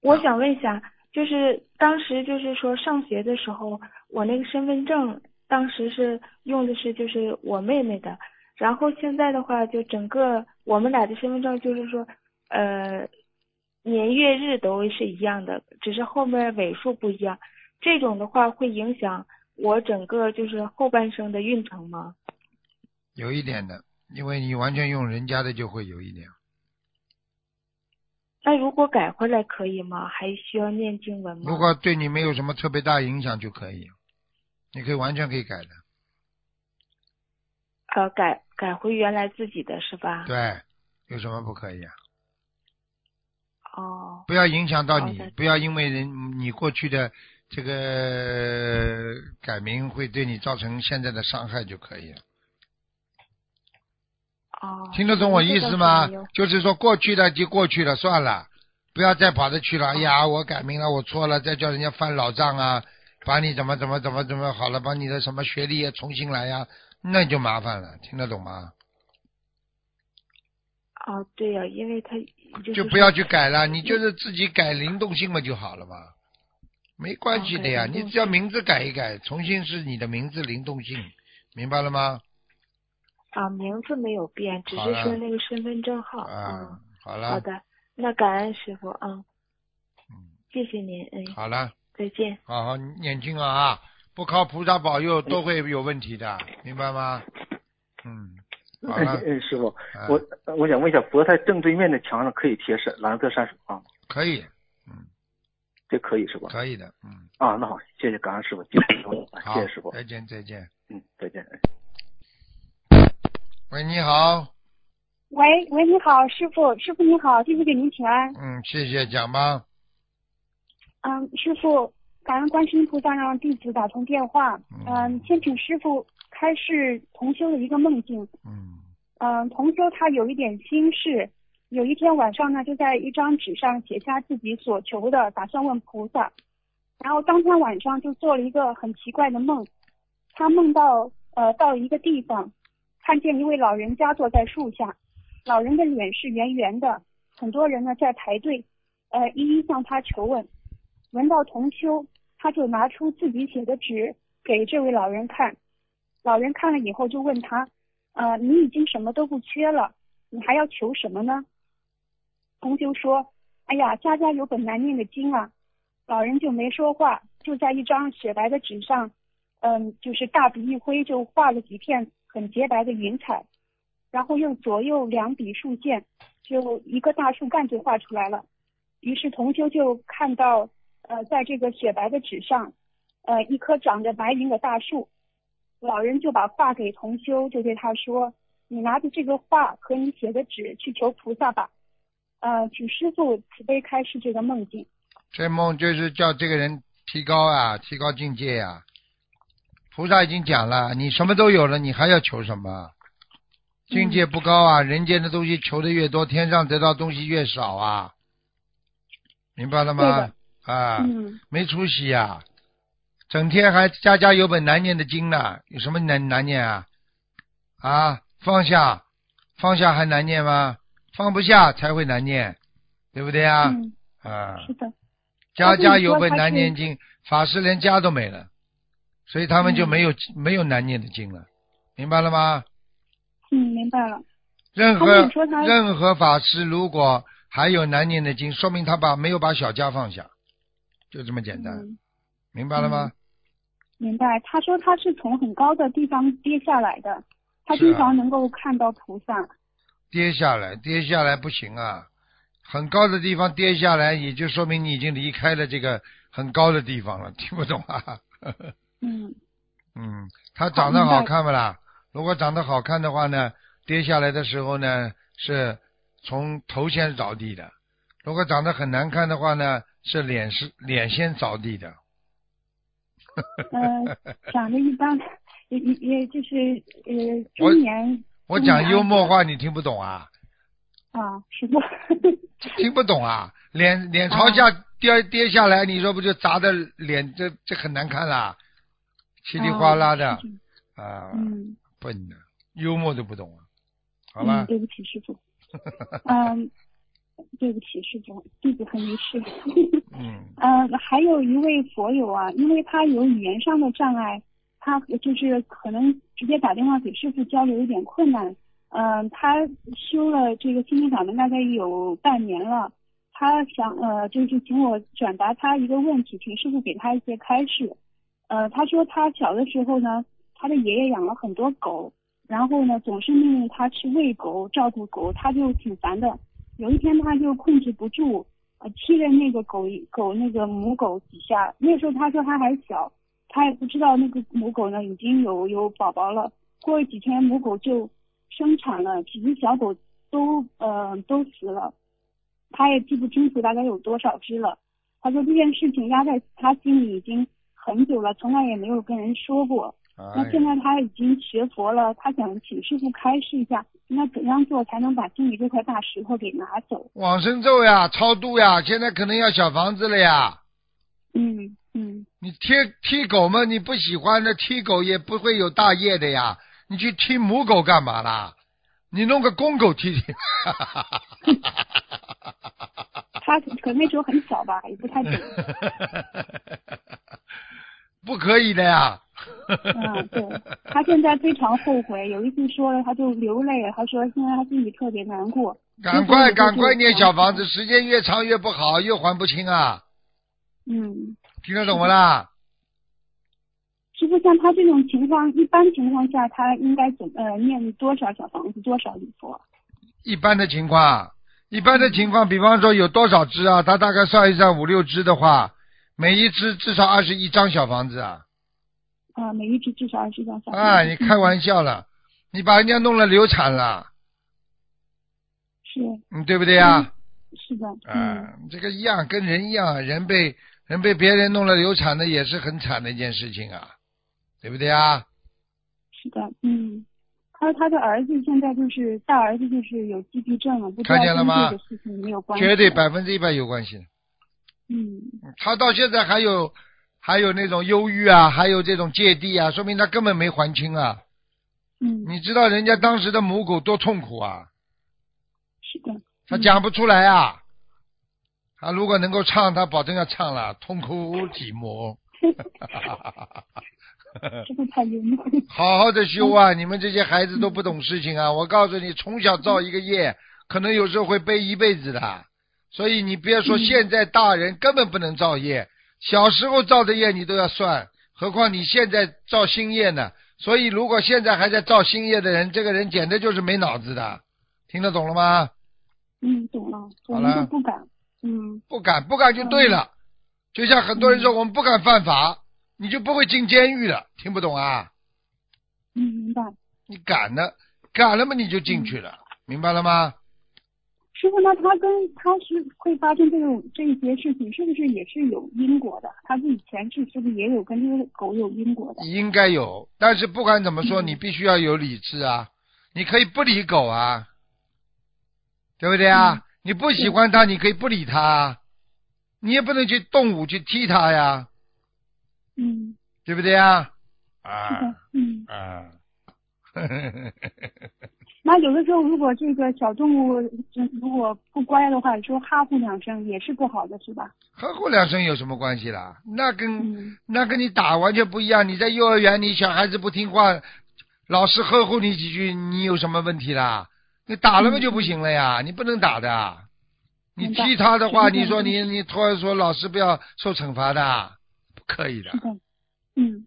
Speaker 6: 我想问一下，就是当时就是说上学的时候，我那个身份证当时是用的是就是我妹妹的，然后现在的话就整个我们俩的身份证就是说呃年月日都是一样的，只是后面尾数不一样。这种的话会影响我整个就是后半生的运程吗？
Speaker 2: 有一点的，因为你完全用人家的就会有一点。
Speaker 6: 那如果改回来可以吗？还需要念经文吗？
Speaker 2: 如果对你没有什么特别大影响就可以，你可以完全可以改的。
Speaker 6: 呃改改回原来自己的是吧？
Speaker 2: 对，有什么不可以啊？
Speaker 6: 哦。
Speaker 2: 不要影响到你不要因为人你过去的这个改名会对你造成现在的伤害就可以了。
Speaker 6: 哦。
Speaker 2: 听得懂我意思吗？就是说过去的就过去了，算了，不要再跑着去了。哎呀，我改名了，我错了，再叫人家翻老账啊，把你怎么怎么怎么怎么好了，把你的什么学历也重新来呀，那就麻烦了。听得懂吗？
Speaker 6: 哦，对呀、因为他就
Speaker 2: 就不要去改了，你就是自己改灵动性嘛就好了嘛，没关系的呀。你只要名字改一改，重新是你的名字灵动性，明白了吗？
Speaker 6: 啊，名字没有变，只是说那个身份证号。
Speaker 2: 啊
Speaker 6: 嗯，，
Speaker 2: 好了，
Speaker 6: 好的，那感恩师傅啊，
Speaker 2: 嗯，
Speaker 6: 谢谢您，嗯，
Speaker 2: 好了，
Speaker 6: 再见。
Speaker 2: 好好念经啊，不靠菩萨保佑都会有问题的，明白吗？嗯，好了，
Speaker 5: 哎，师傅，
Speaker 2: 哎
Speaker 5: 我我想问一下，佛台正对面的墙上可以贴闪蓝色山水画吗？
Speaker 2: 可以，嗯，
Speaker 5: 这可以是吧？
Speaker 2: 可以的，嗯，
Speaker 5: 啊，那好，谢谢感恩师傅，谢谢师傅，谢谢师傅，
Speaker 2: 再见，再见。
Speaker 5: 嗯，再见。
Speaker 2: 喂，你好，
Speaker 7: 喂喂，你好，师傅，师傅你好，弟子给您请安。
Speaker 2: 嗯，谢谢，讲吧。
Speaker 7: 嗯，师傅，感恩观世音菩萨让弟子打通电话。
Speaker 2: 嗯
Speaker 7: 嗯，先请师傅开示同修的一个梦境。
Speaker 2: 嗯
Speaker 7: 嗯，同修他有一点心事，有一天晚上呢，就在一张纸上写下自己所求的，打算问菩萨。然后当天晚上就做了一个很奇怪的梦，他梦到呃到一个地方，看见一位老人家坐在树下，老人的脸是圆圆的，很多人呢在排队，呃，一一向他求问。闻到同修，他就拿出自己写的纸给这位老人看。老人看了以后就问他，呃，你已经什么都不缺了，你还要求什么呢？同修说，哎呀，家家有本难念的经啊。老人就没说话，就在一张雪白的纸上，嗯，就是大笔一挥就画了几片很洁白的云彩，然后用左右两笔竖线，就一个大树干就画出来了。于是同修就看到。呃，在这个雪白的纸上，呃，一棵长着白云的大树，老人就把画给同修，就对他说：“你拿着这个画和你写的纸去求菩萨吧，呃，请师傅慈悲开示这个梦境。”
Speaker 2: 这梦就是叫这个人提高啊，提高境界呀。菩萨已经讲了，你什么都有了，你还要求什么？境界不高啊，人间的东西求的越多，天上得到东西越少啊。明白了吗？啊，没出息呀！整天还家家有本难念的经呢，有什么难难念啊？啊，放下，放下还难念吗？放不下才会难念，对不对啊？
Speaker 7: 啊，是的。
Speaker 2: 家家有本难念经，法师连家都没了，所以他们就没有没有难念的经了，明白了吗？
Speaker 7: 嗯，明白了。
Speaker 2: 任何任何法师如果还有难念的经，说明他把没有把小家放下。就这么简单，明白了吗？
Speaker 7: 明白。他说他是从很高的地方跌下来的，他经常能够看到菩萨。
Speaker 2: 跌下来，跌下来不行啊！很高的地方跌下来，也就说明你已经离开了这个很高的地方了。[laughs] 听不懂啊？
Speaker 7: 嗯。[laughs]
Speaker 2: 嗯，他长得好看不啦？如果长得好看的话呢，跌下来的时候呢，是从头先着地的；如果长得很难看的话呢？是脸是脸先着地的，
Speaker 7: 呃，长得一般，也也也就是呃中年。
Speaker 2: 我讲幽默话你听不懂啊？
Speaker 7: 啊，是的。[laughs]
Speaker 2: 听不懂啊？脸脸朝下跌跌下来，你说不就砸的脸这这很难看啦，稀里哗啦的啊，笨的，幽默都不懂啊？好吧。
Speaker 7: 对不起，师傅。嗯。对不起，师傅，弟子很没事。
Speaker 2: 嗯。[laughs]
Speaker 7: 呃，还有一位佛友啊，因为他有语言上的障碍，他就是可能直接打电话给师傅交流有点困难。嗯，他修了这个心灵法门大概有半年了，他想呃，就是请我转达他一个问题，请师傅给他一些开示。呃，他说他小的时候呢，他的爷爷养了很多狗，然后呢总是命令他去喂狗、照顾狗，他就挺烦的。有一天他就控制不住，呃，踢了那个狗狗那个母狗几下。那时候他说他还小，他也不知道那个母狗呢已经有有宝宝了。过了几天母狗就生产了，几只小狗都呃都死了，他也记不清楚大概有多少只了。他说这件事情压在他心里已经很久了，从来也没有跟人说过。那现在他已经学佛了，他想请师傅开示一下。那怎样做才能把心里这块大石头给拿走？
Speaker 2: 往生咒呀，超度呀，现在可能要小房子了呀。
Speaker 7: 嗯嗯。
Speaker 2: 你踢踢狗嘛，你不喜欢的踢狗也不会有大业的呀。你去踢母狗干嘛啦？你弄个公狗踢踢。
Speaker 7: 他可那时候很小吧，也不太懂。[laughs]
Speaker 2: 不可以的呀。
Speaker 7: 嗯，对，他现在非常后悔。有一次说了，他就流泪。他说现在他心里特别难过。
Speaker 2: 赶快赶快念小房子，时间越长越不好，越还不清啊。
Speaker 7: 嗯。
Speaker 2: 听得懂不啦？
Speaker 7: 师傅，像他这种情况，一般情况下他应该怎呃念多少小房子，多少礼佛？
Speaker 2: 一般的情况，一般的情况，比方说有多少只啊？他大概算一算五六只的话，每一只至少二十一张小房子啊。
Speaker 7: 啊，每一只至少二十张小。啊，
Speaker 2: 你开玩笑了，你把人家弄了流产了。
Speaker 7: 是。
Speaker 2: 嗯，对不对呀？
Speaker 7: 是的。
Speaker 2: 嗯，这个一样，跟人一样，人被人被别人弄了流产的也是很惨的一件事情啊，对不对啊？
Speaker 7: 是的，嗯，他他的儿子现在就是大儿子就是有自闭症了，不知道
Speaker 2: 跟这
Speaker 7: 个事情没有关系。
Speaker 2: 绝对百分之一百有关系。
Speaker 7: 嗯。
Speaker 2: 他到现在还有。还有那种忧郁啊，还有这种芥蒂啊，说明他根本没还清啊。
Speaker 7: 嗯，
Speaker 2: 你知道人家当时的母狗多痛苦啊？
Speaker 7: 是的，
Speaker 2: 他讲不出来啊。他如果能够唱，他保证要唱了，痛苦寂寞。[laughs]
Speaker 7: 这个太幽默。
Speaker 2: 好好的修啊！你们这些孩子都不懂事情啊！我告诉你，从小造一个业，可能有时候会背一辈子的。所以你别说现在大人根本不能造业，小时候造的业你都要算，何况你现在造新业呢？所以如果现在还在造新业的人，这个人简直就是没脑子的。听得懂了吗？
Speaker 7: 嗯，懂了，我
Speaker 2: 好了
Speaker 7: 不敢。嗯
Speaker 2: 不敢，不敢就对了。就像很多人说，我们不敢犯法，你就不会进监狱了。听不懂啊？
Speaker 7: 嗯，明白。
Speaker 2: 你敢了，敢了嘛，你就进去了，明白了吗？
Speaker 7: 师傅，那他跟他是会发生这种这一些事情，是不是也是有因果的？他自己前世是不是也有跟这个狗有因果的？
Speaker 2: 应该有，但是不管怎么说，
Speaker 7: 嗯
Speaker 2: 你必须要有理智啊！你可以不理狗啊，对不对啊？
Speaker 7: 嗯
Speaker 2: 你不喜欢它，你可以不理它啊，你也不能去动武去踢它呀，
Speaker 7: 嗯，
Speaker 2: 对不对啊？
Speaker 7: 是
Speaker 2: 啊
Speaker 7: 的，嗯。
Speaker 2: 啊！[laughs]
Speaker 7: 那有的时候，如果这个小动物嗯如果不乖的话，说哈呼两声也是不好的，是吧？
Speaker 2: 呵呼两声有什么关系啦？那跟、
Speaker 7: 嗯
Speaker 2: 那跟你打完全不一样。你在幼儿园，你小孩子不听话，老师呵护你几句，你有什么问题啦？你打了嘛就不行了呀，你不能打的。你踢他的话，你说你你突然说老师不要受惩罚的，不可以的
Speaker 7: 嗯。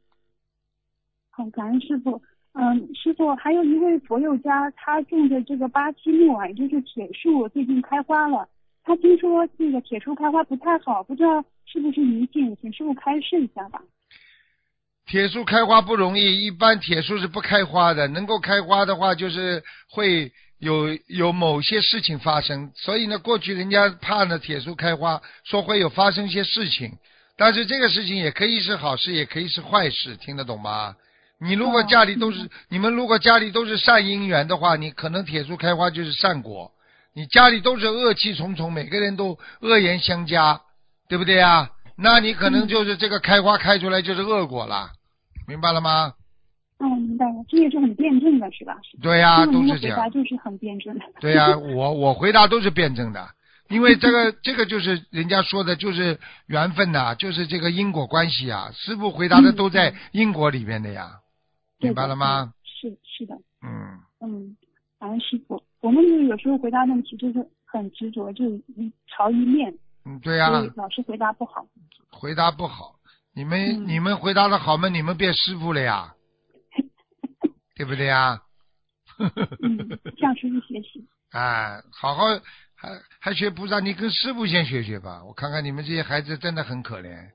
Speaker 7: 好，感恩师傅。嗯，师傅，还有一位佛友家，他种的这个巴西木耳，也就是铁树，最近开花了。他听说这个铁树开花不太好，不知道是不是迷信，请师傅开示一下吧。
Speaker 2: 铁树开花不容易，一般铁树是不开花的。能够开花的话，就是会有有某些事情发生。所以呢，过去人家怕呢铁树开花，说会有发生一些事情。但是这个事情也可以是好事，也可以是坏事，听得懂吗？你如果
Speaker 7: 哦
Speaker 2: 家里都是、你们如果家里都是善因缘的话，你可能铁树开花就是善果。你家里都是恶气重重，每个人都恶言相加，对不对啊？那你可能就是这个开花开出来就是恶果了，明白了吗？
Speaker 7: 嗯，明白了，这也是很辩证的，是吧？
Speaker 2: 对呀、都是这样。
Speaker 7: 回答就是很辩证的。
Speaker 2: 对呀、我我回答都是辩证的，因为这个这个就是人家说的，就是缘分呐、就是这个因果关系啊。师傅回答的都在因果里面的呀，明白了吗？？
Speaker 7: 是是的，
Speaker 2: 嗯，
Speaker 7: 嗯，感恩师傅。我们就有时候回答问题就是很执着，就一朝一面，
Speaker 2: 嗯，对呀、
Speaker 7: 老师回答不好。
Speaker 2: 回答不好，你们、
Speaker 7: 嗯
Speaker 2: 你们回答的好嘛，你们变师傅了呀，[laughs] 对不对呀？[laughs]
Speaker 7: 嗯，向师傅学习。
Speaker 2: 哎，好好还还学菩萨，你跟师傅先学学吧。我看看你们这些孩子真的很可怜，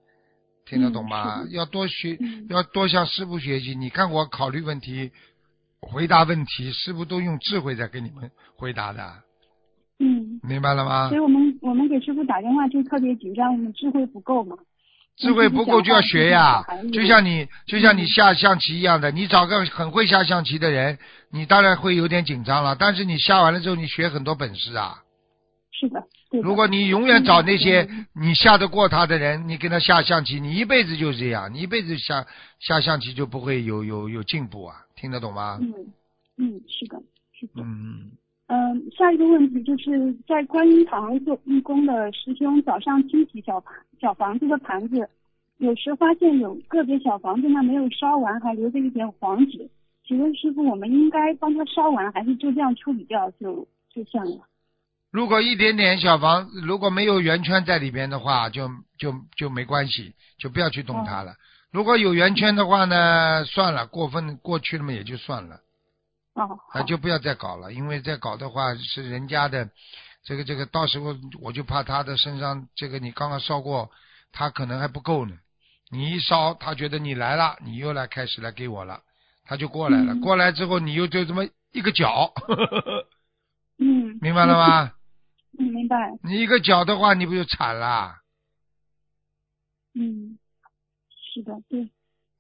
Speaker 2: 听得懂吗？
Speaker 7: 嗯
Speaker 2: 要多学，
Speaker 7: 嗯
Speaker 2: 要多向师傅学习。你看我考虑问题、回答问题，师傅都用智慧在给你们回答的，
Speaker 7: 嗯，
Speaker 2: 明白了吗
Speaker 7: 所以？我们我们给师傅打电话就特别紧张，我们智慧不够嘛。
Speaker 2: 智慧不够就要学呀，就像
Speaker 7: 你。
Speaker 2: 就像你
Speaker 7: 嗯
Speaker 2: 下象棋一样的，你找个很会下象棋的人，你当然会有点紧张了。但是你下完了之后，你学很多本事啊。
Speaker 7: 是的，
Speaker 2: 如果你永远找那些
Speaker 7: 嗯
Speaker 2: 你下得过他的人，你跟他下象棋，你一辈子就这样，你一辈子下下象棋就不会有有有进步啊，听得懂吗？
Speaker 7: 嗯嗯，是的，是的。
Speaker 2: 嗯，
Speaker 7: 嗯，下一个问题就是在观音堂做义工的师兄早上清洗小盘小房子的盘子，有时发现有个别小房子呢没有烧完，还留着一点黄纸。请问师傅，我们应该帮他烧完，还是就这样处理掉就就算了？
Speaker 2: 如果一点点小房子如果没有圆圈在里边的话，就就就没关系，就不要去动它了。如果有圆圈的话呢，算了，过分过去了嘛也就算了。
Speaker 7: 哦，
Speaker 2: 啊，就不要再搞了，因为再搞的话是人家的，这个这个，到时候我就怕他的身上这个你刚刚烧过，他可能还不够呢。你一烧，他觉得你来了，你又来开始来给我了，他就过来了。
Speaker 7: 嗯
Speaker 2: 过来之后，你又就这么一个脚，[laughs]
Speaker 7: 嗯，
Speaker 2: 明白了吗？
Speaker 7: 嗯，明白。
Speaker 2: 你一个脚的话，你不就惨了？
Speaker 7: 嗯，是的，对。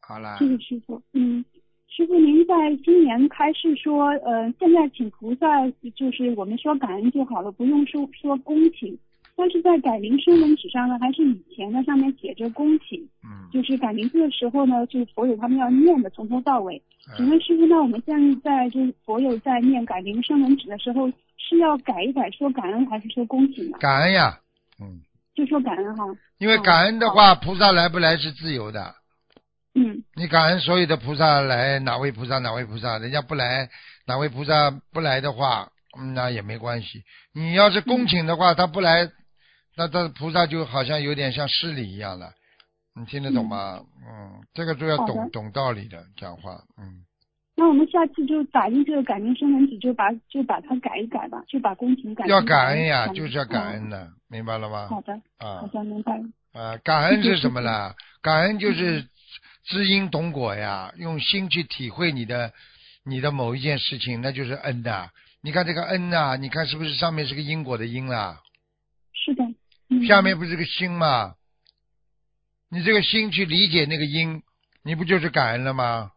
Speaker 2: 好了
Speaker 7: 谢，谢师傅。嗯，师傅，您在今年开示说，呃，现在请菩萨就是我们说感恩就好了，不用说说恭请。但是在改名声文纸上呢，还是以前的上面写着恭请，
Speaker 2: 嗯，
Speaker 7: 就是改名字的时候呢，就是佛友他们要念的从头到尾。请问师傅，那我们现在在就是佛友在念改名声文纸的时候，是要改一改说感恩还是说恭请呢？
Speaker 2: 感恩呀，嗯，
Speaker 7: 就说感恩哈。
Speaker 2: 因为感恩的话，菩萨来不来是自由的。
Speaker 7: 嗯
Speaker 2: 你感恩所有的菩萨来，哪位菩萨哪位菩萨，人家不来，哪位菩萨不来的话，嗯那也没关系。你要是恭请的话，他不来，那他菩萨就好像有点像失礼一样了。你听得懂吗？嗯，这个都要懂懂道理的讲话，嗯。
Speaker 7: 那我们下次就打印这个改名声纹纸，就把就把它改一改吧，就把恭请改成
Speaker 2: 要感恩呀，就是要感恩
Speaker 7: 嗯
Speaker 2: 的，明白了吗？
Speaker 7: 好的，
Speaker 2: 啊
Speaker 7: 好的，明白了。
Speaker 2: 啊，感恩是什么呢？感恩就是知因懂果呀，用心去体会你的你的某一件事情，那就是恩呐。你看这个恩呐，你看是不是上面是个因果的因啦？
Speaker 7: 是的。嗯、
Speaker 2: 下面不是个心吗？你这个心去理解那个因，你不就是感恩了吗？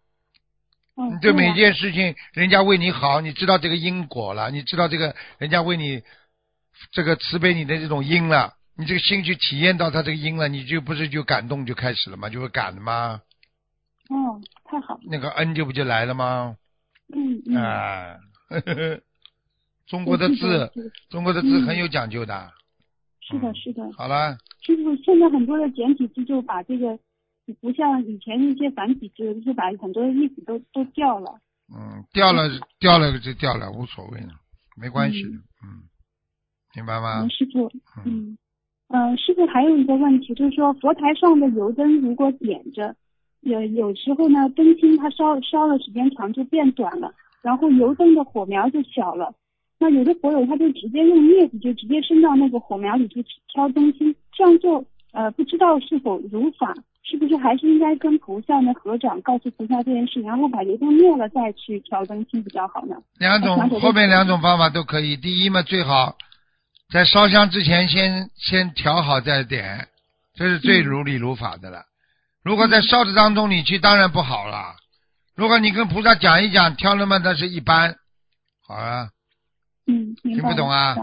Speaker 7: 哦
Speaker 2: 你对每
Speaker 7: 呀
Speaker 2: 件事情，人家为你好，你知道这个因果了，你知道这个人家为你这个慈悲你的这种因了，你这个心去体验到他这个因了，你就不是就感动就开始了吗？就会感了吗？
Speaker 7: 哦，太好了。
Speaker 2: 那个恩就不就来了吗？
Speaker 7: 嗯嗯。
Speaker 2: 啊，[laughs] 呵呵呵中国的字，中国的字
Speaker 7: 嗯
Speaker 2: 很有讲究的。
Speaker 7: 是的，
Speaker 2: 嗯
Speaker 7: 是的。
Speaker 2: 好了，
Speaker 7: 就是，现在很多的简体字就把这个，不像以前那些繁体字，就把很多的意思都都掉了。
Speaker 2: 嗯，掉了掉了就掉了，无所谓了，没关系的，嗯，明白吗
Speaker 7: 嗯，？师傅，
Speaker 2: 嗯
Speaker 7: 嗯，呃，师傅还有一个问题，就是说佛台上的油灯如果点着，有有时候呢灯芯它烧烧的时间长就变短了，然后油灯的火苗就小了。那有的佛友他就直接用镊子就直接伸到那个火苗里去挑灯芯，这样做呃不知道是否如法，是不是还是应该跟菩萨呢合掌告诉菩萨这件事，然后把油灯灭了再去调灯芯比较好呢？
Speaker 2: 两种后面两种方法都可以。第一嘛，最好在烧香之前先先调好再点，这是最
Speaker 7: 嗯
Speaker 2: 如理如法的了。如果在烧的当中你去，当然不好了。如果你跟菩萨讲一讲，挑了嘛那是一般，好啊，
Speaker 7: 嗯，明白。
Speaker 2: 听不懂啊。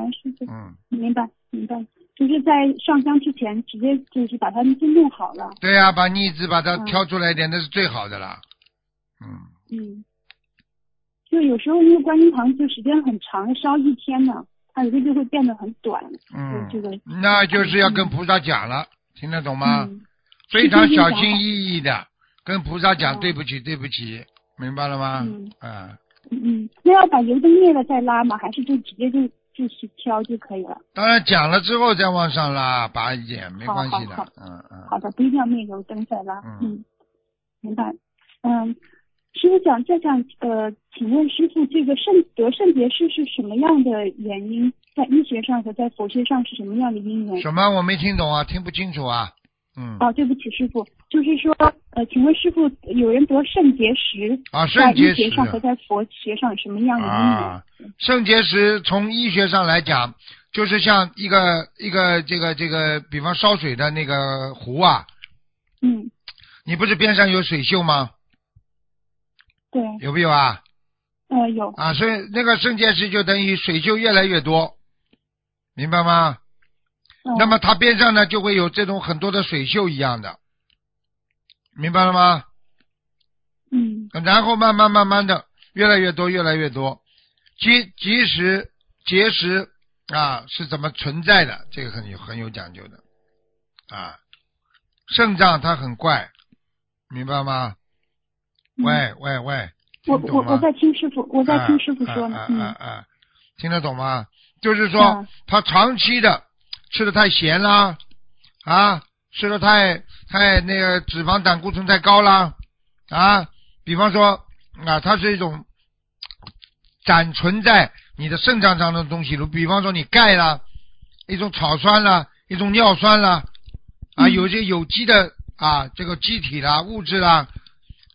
Speaker 2: 嗯，
Speaker 7: 明白，明白，就是在上香之前，直接就是把它们都弄好了。
Speaker 2: 对呀、把腻子把它
Speaker 7: 嗯
Speaker 2: 挑出来一点，那是最好的了。嗯，
Speaker 7: 嗯，就有时候那个观音堂就时间很长，烧一天呢，它有的就会变得很短。
Speaker 2: 嗯
Speaker 7: 就这个。
Speaker 2: 那就是要跟菩萨讲了，听得懂吗？
Speaker 7: 嗯，
Speaker 2: 非常小心翼翼的跟菩萨讲
Speaker 7: 哦
Speaker 2: 对不起，对不起，明白了吗？
Speaker 7: 嗯
Speaker 2: 啊，
Speaker 7: 嗯嗯，那要把油灯灭了再拉吗？还是就直接就就是挑就可以了？
Speaker 2: 当然讲了之后再往上拉，拔一点没关系的。嗯嗯。
Speaker 7: 好的，不一定要面油灯再拉。
Speaker 2: 嗯
Speaker 7: 嗯，明白。嗯，师傅想再讲呃，请问师傅，这个肾得肾结石是什么样的原因？在医学上和在佛学上是什么样的因缘？
Speaker 2: 什么？我没听懂啊，听不清楚啊。嗯。
Speaker 7: 哦，对不起，师傅，就是说，呃，请问师傅，有人得肾结石，
Speaker 2: 啊，肾结石
Speaker 7: 学上和在佛学上有什么样的因缘？
Speaker 2: 啊，肾结石从医学上来讲，就是像一个一个这个这个，比方烧水的那个壶啊，
Speaker 7: 嗯，
Speaker 2: 你不是边上有水锈吗？
Speaker 7: 对，
Speaker 2: 有没有啊？
Speaker 7: 呃，有，
Speaker 2: 啊，所以那个肾结石就等于水锈越来越多，明白吗？
Speaker 7: 嗯
Speaker 2: 那么它边上呢就会有这种很多的水锈一样的，明白了吗？
Speaker 7: 嗯
Speaker 2: 然后慢慢慢慢的越来越多，越来越多，即即使结石啊是怎么存在的，这个很有很有讲究的啊。肾脏它很怪，明白吗？
Speaker 7: 嗯
Speaker 2: 喂喂喂，
Speaker 7: 我我我在听师傅，我在听师傅说呢
Speaker 2: 啊，啊
Speaker 7: 嗯
Speaker 2: 啊啊听得懂吗？就是说
Speaker 7: 啊，
Speaker 2: 他长期的吃的太咸啦，啊，吃的太太那个脂肪胆固醇太高啦，啊，比方说啊，它是一种暂存在你的肾脏上的东西，如比方说你钙啦，一种草酸啦，一种尿酸啦，啊，
Speaker 7: 嗯。
Speaker 2: 有些有机的啊这个机体啦物质啦，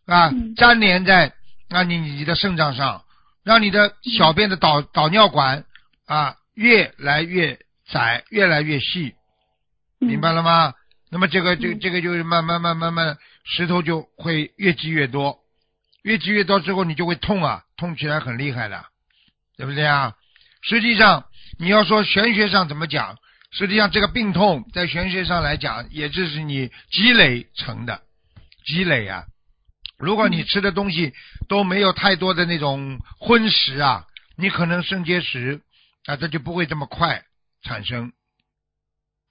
Speaker 2: 啊
Speaker 7: 嗯。
Speaker 2: 粘连在啊你你的肾脏上，让你的小便的导导尿管啊越来越窄，越来越细，明白
Speaker 7: 了。
Speaker 2: 了吗？那么这个这
Speaker 7: 嗯
Speaker 2: 这个就是慢慢慢慢慢石头就会越积越多，越积越多之后你就会痛啊，痛起来很厉害的，对不对啊？实际上你要说玄学上怎么讲，实际上这个病痛在玄学上来讲，也就是你积累成的积累啊。如果你吃的东西都没有太多的那种荤食啊，你可能肾结石啊，它就不会这么快产生。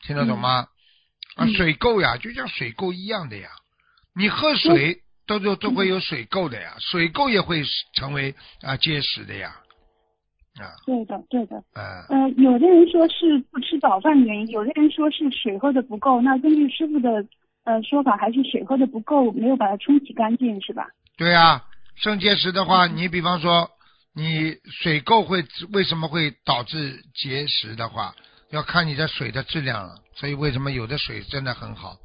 Speaker 2: 听得懂吗？啊，水垢呀，就像水垢一样的呀。你喝水都都都会有水垢的呀，水垢也会成为啊结石的呀。啊，
Speaker 7: 对的，对的。
Speaker 2: 嗯，
Speaker 7: 呃，有的人说是不吃早饭的原因，有的人说是水喝的不够。那根据师傅的呃说法，还是水喝的不够，没有把它冲洗干净，是吧？
Speaker 2: 对呀，肾结石的话，你比方说你水垢会为什么会导致结石的话，要看你的水的质量了。所以为什么有的水真的很好，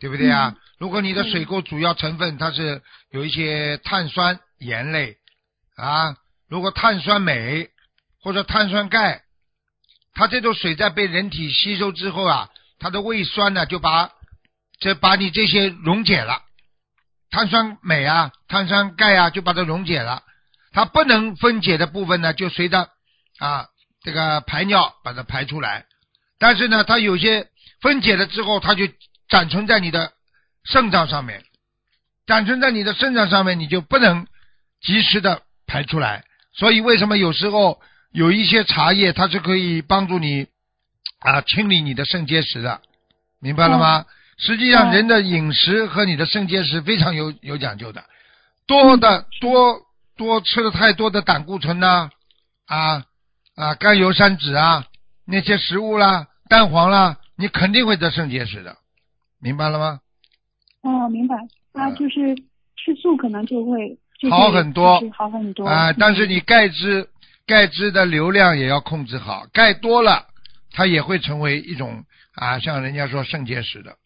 Speaker 2: 对不对啊？如果你的水垢主要成分它是有一些碳酸盐类啊。如果碳酸镁或者碳酸钙，它这种水在被人体吸收之后啊，它的胃酸呢就把这把你这些溶解了，碳酸镁啊、碳酸钙啊就把它溶解了，它不能分解的部分呢就随着啊这个排尿把它排出来，但是呢它有些分解了之后，它就暂存在你的肾脏上面，暂存在你的肾脏上面，你就不能及时的排出来。所以，为什么有时候有一些茶叶，它是可以帮助你啊清理你的肾结石的，明白了吗？实际上，人的饮食和你的肾结石非常有有讲究的。多的多多吃了太多的胆固醇呐，啊啊甘油三酯啊那些食物啦，蛋黄啦，你肯定会得肾结石的，明白了吗？
Speaker 7: 哦，明白。那就是吃素可能就会。
Speaker 2: 好很多，
Speaker 7: 好很多
Speaker 2: 啊！但是你钙质钙质的流量也要控制好，钙多了，它也会成为一种啊，像人家说肾结石的。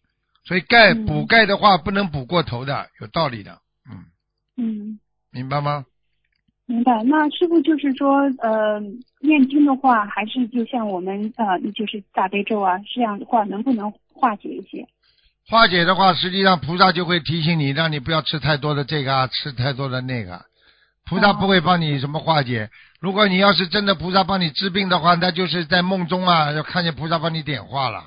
Speaker 2: 所以钙补钙的话，不能补过头的，有道理的。
Speaker 7: 嗯嗯，
Speaker 2: 明白吗？
Speaker 7: 明白。那师傅就是说，呃，念经的话，还是就像我们呃，就是大悲咒啊这样的话，能不能化解一些？
Speaker 2: 化解的话，实际上菩萨就会提醒你，让你不要吃太多的这个啊，吃太多的那个。菩萨不会帮你什么化解。如果你要是真的菩萨帮你治病的话，那就是在梦中啊，要看见菩萨帮你点化了。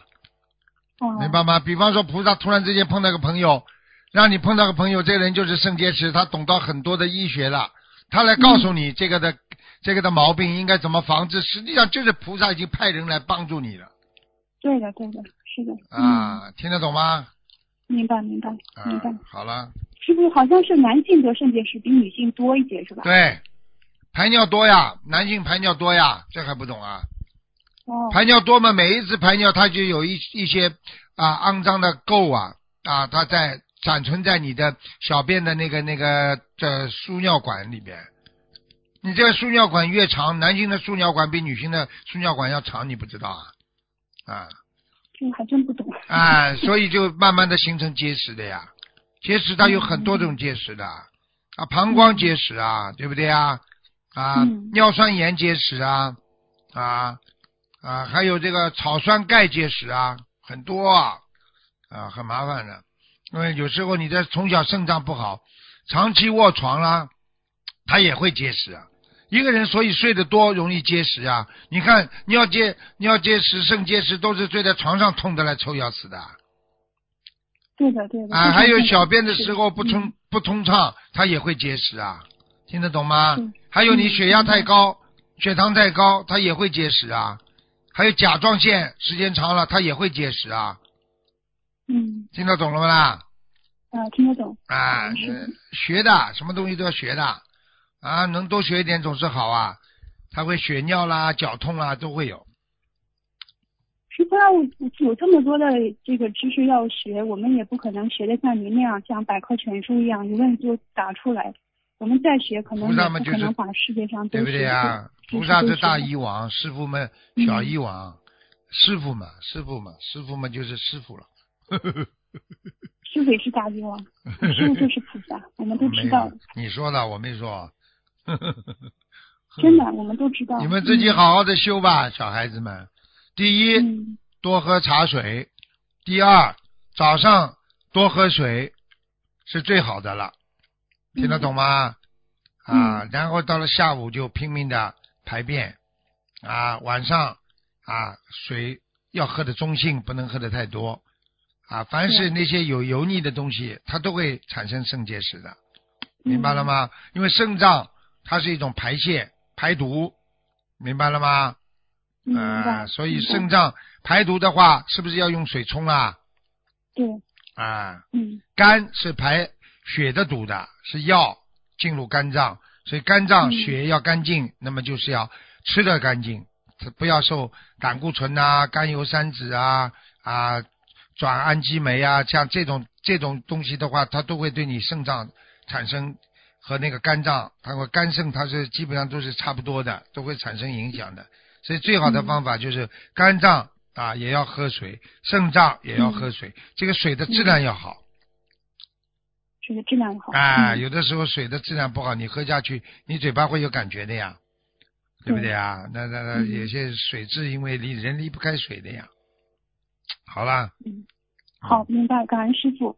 Speaker 2: 哦明白吗？比方说，菩萨突然之间碰到个朋友，让你碰到个朋友，这个人就是肾结石，他懂到很多的医学了，他来告诉你这个的这个的毛病应该怎么防治。实际上就是菩萨已经派人来帮助你了。
Speaker 7: 对的，对的，是的。
Speaker 2: 啊，听得懂吗？
Speaker 7: 明白，明白，明白。
Speaker 2: 好了。
Speaker 7: 是不是好像是男性得肾结石比女性多一些，是吧？
Speaker 2: 对，排尿多呀，男性排尿多呀，这还不懂啊？
Speaker 7: 哦。
Speaker 2: 排尿多嘛，每一次排尿它就有一一些啊肮脏的垢啊啊，它在暂存在你的小便的那个那个这输尿管里边。你这个输尿管越长，男性的输尿管比女性的输尿管要长，你不知道啊？啊。
Speaker 7: 这还真不懂。
Speaker 2: 啊，所以就慢慢的形成结石的呀，结石它有很多种结石的，啊，膀胱结石啊，对不对啊？啊，尿酸盐结石啊，啊啊，还有这个草酸钙结石啊，很多啊，啊，很麻烦的，因为有时候你的从小肾脏不好，长期卧床啦，他也会结石啊。一个人所以睡得多容易结石啊！你看尿结尿结石、肾结石都是睡在床上痛的来抽要死的。
Speaker 7: 对的，对的。
Speaker 2: 啊，还有小便的时候不通不通畅，它也会结石啊，听得懂吗？还有你血压太高、血糖太高，它也会结石啊。还有甲状腺时间长了，它也会结石啊。
Speaker 7: 嗯。
Speaker 2: 听得懂了吗？啦？
Speaker 7: 啊，听得懂。
Speaker 2: 啊，学的什么东西都要学的。啊，能多学一点总是好啊！他会血尿啦、脚痛啦，都会有。
Speaker 7: 师傅，有这么多的这个知识要学，我们也不可能学的像您那样，像百科全书一样一问就答出来。我们再学，可能也不可能把世界上
Speaker 2: 对不对啊？菩萨是大医王，师傅们小医王，师傅嘛，师傅嘛，师傅嘛就是师傅了。
Speaker 7: 师傅也是大医王，[laughs] 师傅就是菩萨，我们都知道。
Speaker 2: 你说的，我没说。[laughs]
Speaker 7: 真的，我们都知道。
Speaker 2: 你们自己好好的修吧，小孩子们。第一，多喝茶水；第二，早上多喝水是最好的了。听得懂吗？啊，然后到了下午就拼命的排便，啊，晚上啊水要喝的中性，不能喝的太多。啊，凡是那些有油腻的东西，它都会产生肾结石的，明白了吗？因为肾脏它是一种排泄排毒，明白了吗？啊、
Speaker 7: 白。
Speaker 2: 所以肾脏排毒的话，是不是要用水冲啊？
Speaker 7: 对，
Speaker 2: 啊，
Speaker 7: 嗯
Speaker 2: 肝是排血的毒的，是药进入肝脏，所以肝脏
Speaker 7: 嗯
Speaker 2: 血要干净，那么就是要吃的干净，不要受胆固醇啊、甘油三酯啊啊、转氨基酶啊，像这种这种东西的话，它都会对你肾脏产生和那个肝脏，它会肝肾它是基本上都是差不多的，都会产生影响的。所以最好的
Speaker 7: 嗯
Speaker 2: 方法就是肝脏啊也要喝水，肾脏也要喝水，这个水的质量要好。
Speaker 7: 水的质量好。
Speaker 2: 啊，
Speaker 7: 嗯
Speaker 2: 有的时候水的质量不好，你喝下去，你嘴巴会有感觉的呀，对不对啊？那那那
Speaker 7: 嗯
Speaker 2: 有些水质因为离人离不开水的呀。好啦，
Speaker 7: 嗯，好，明白，感恩师傅。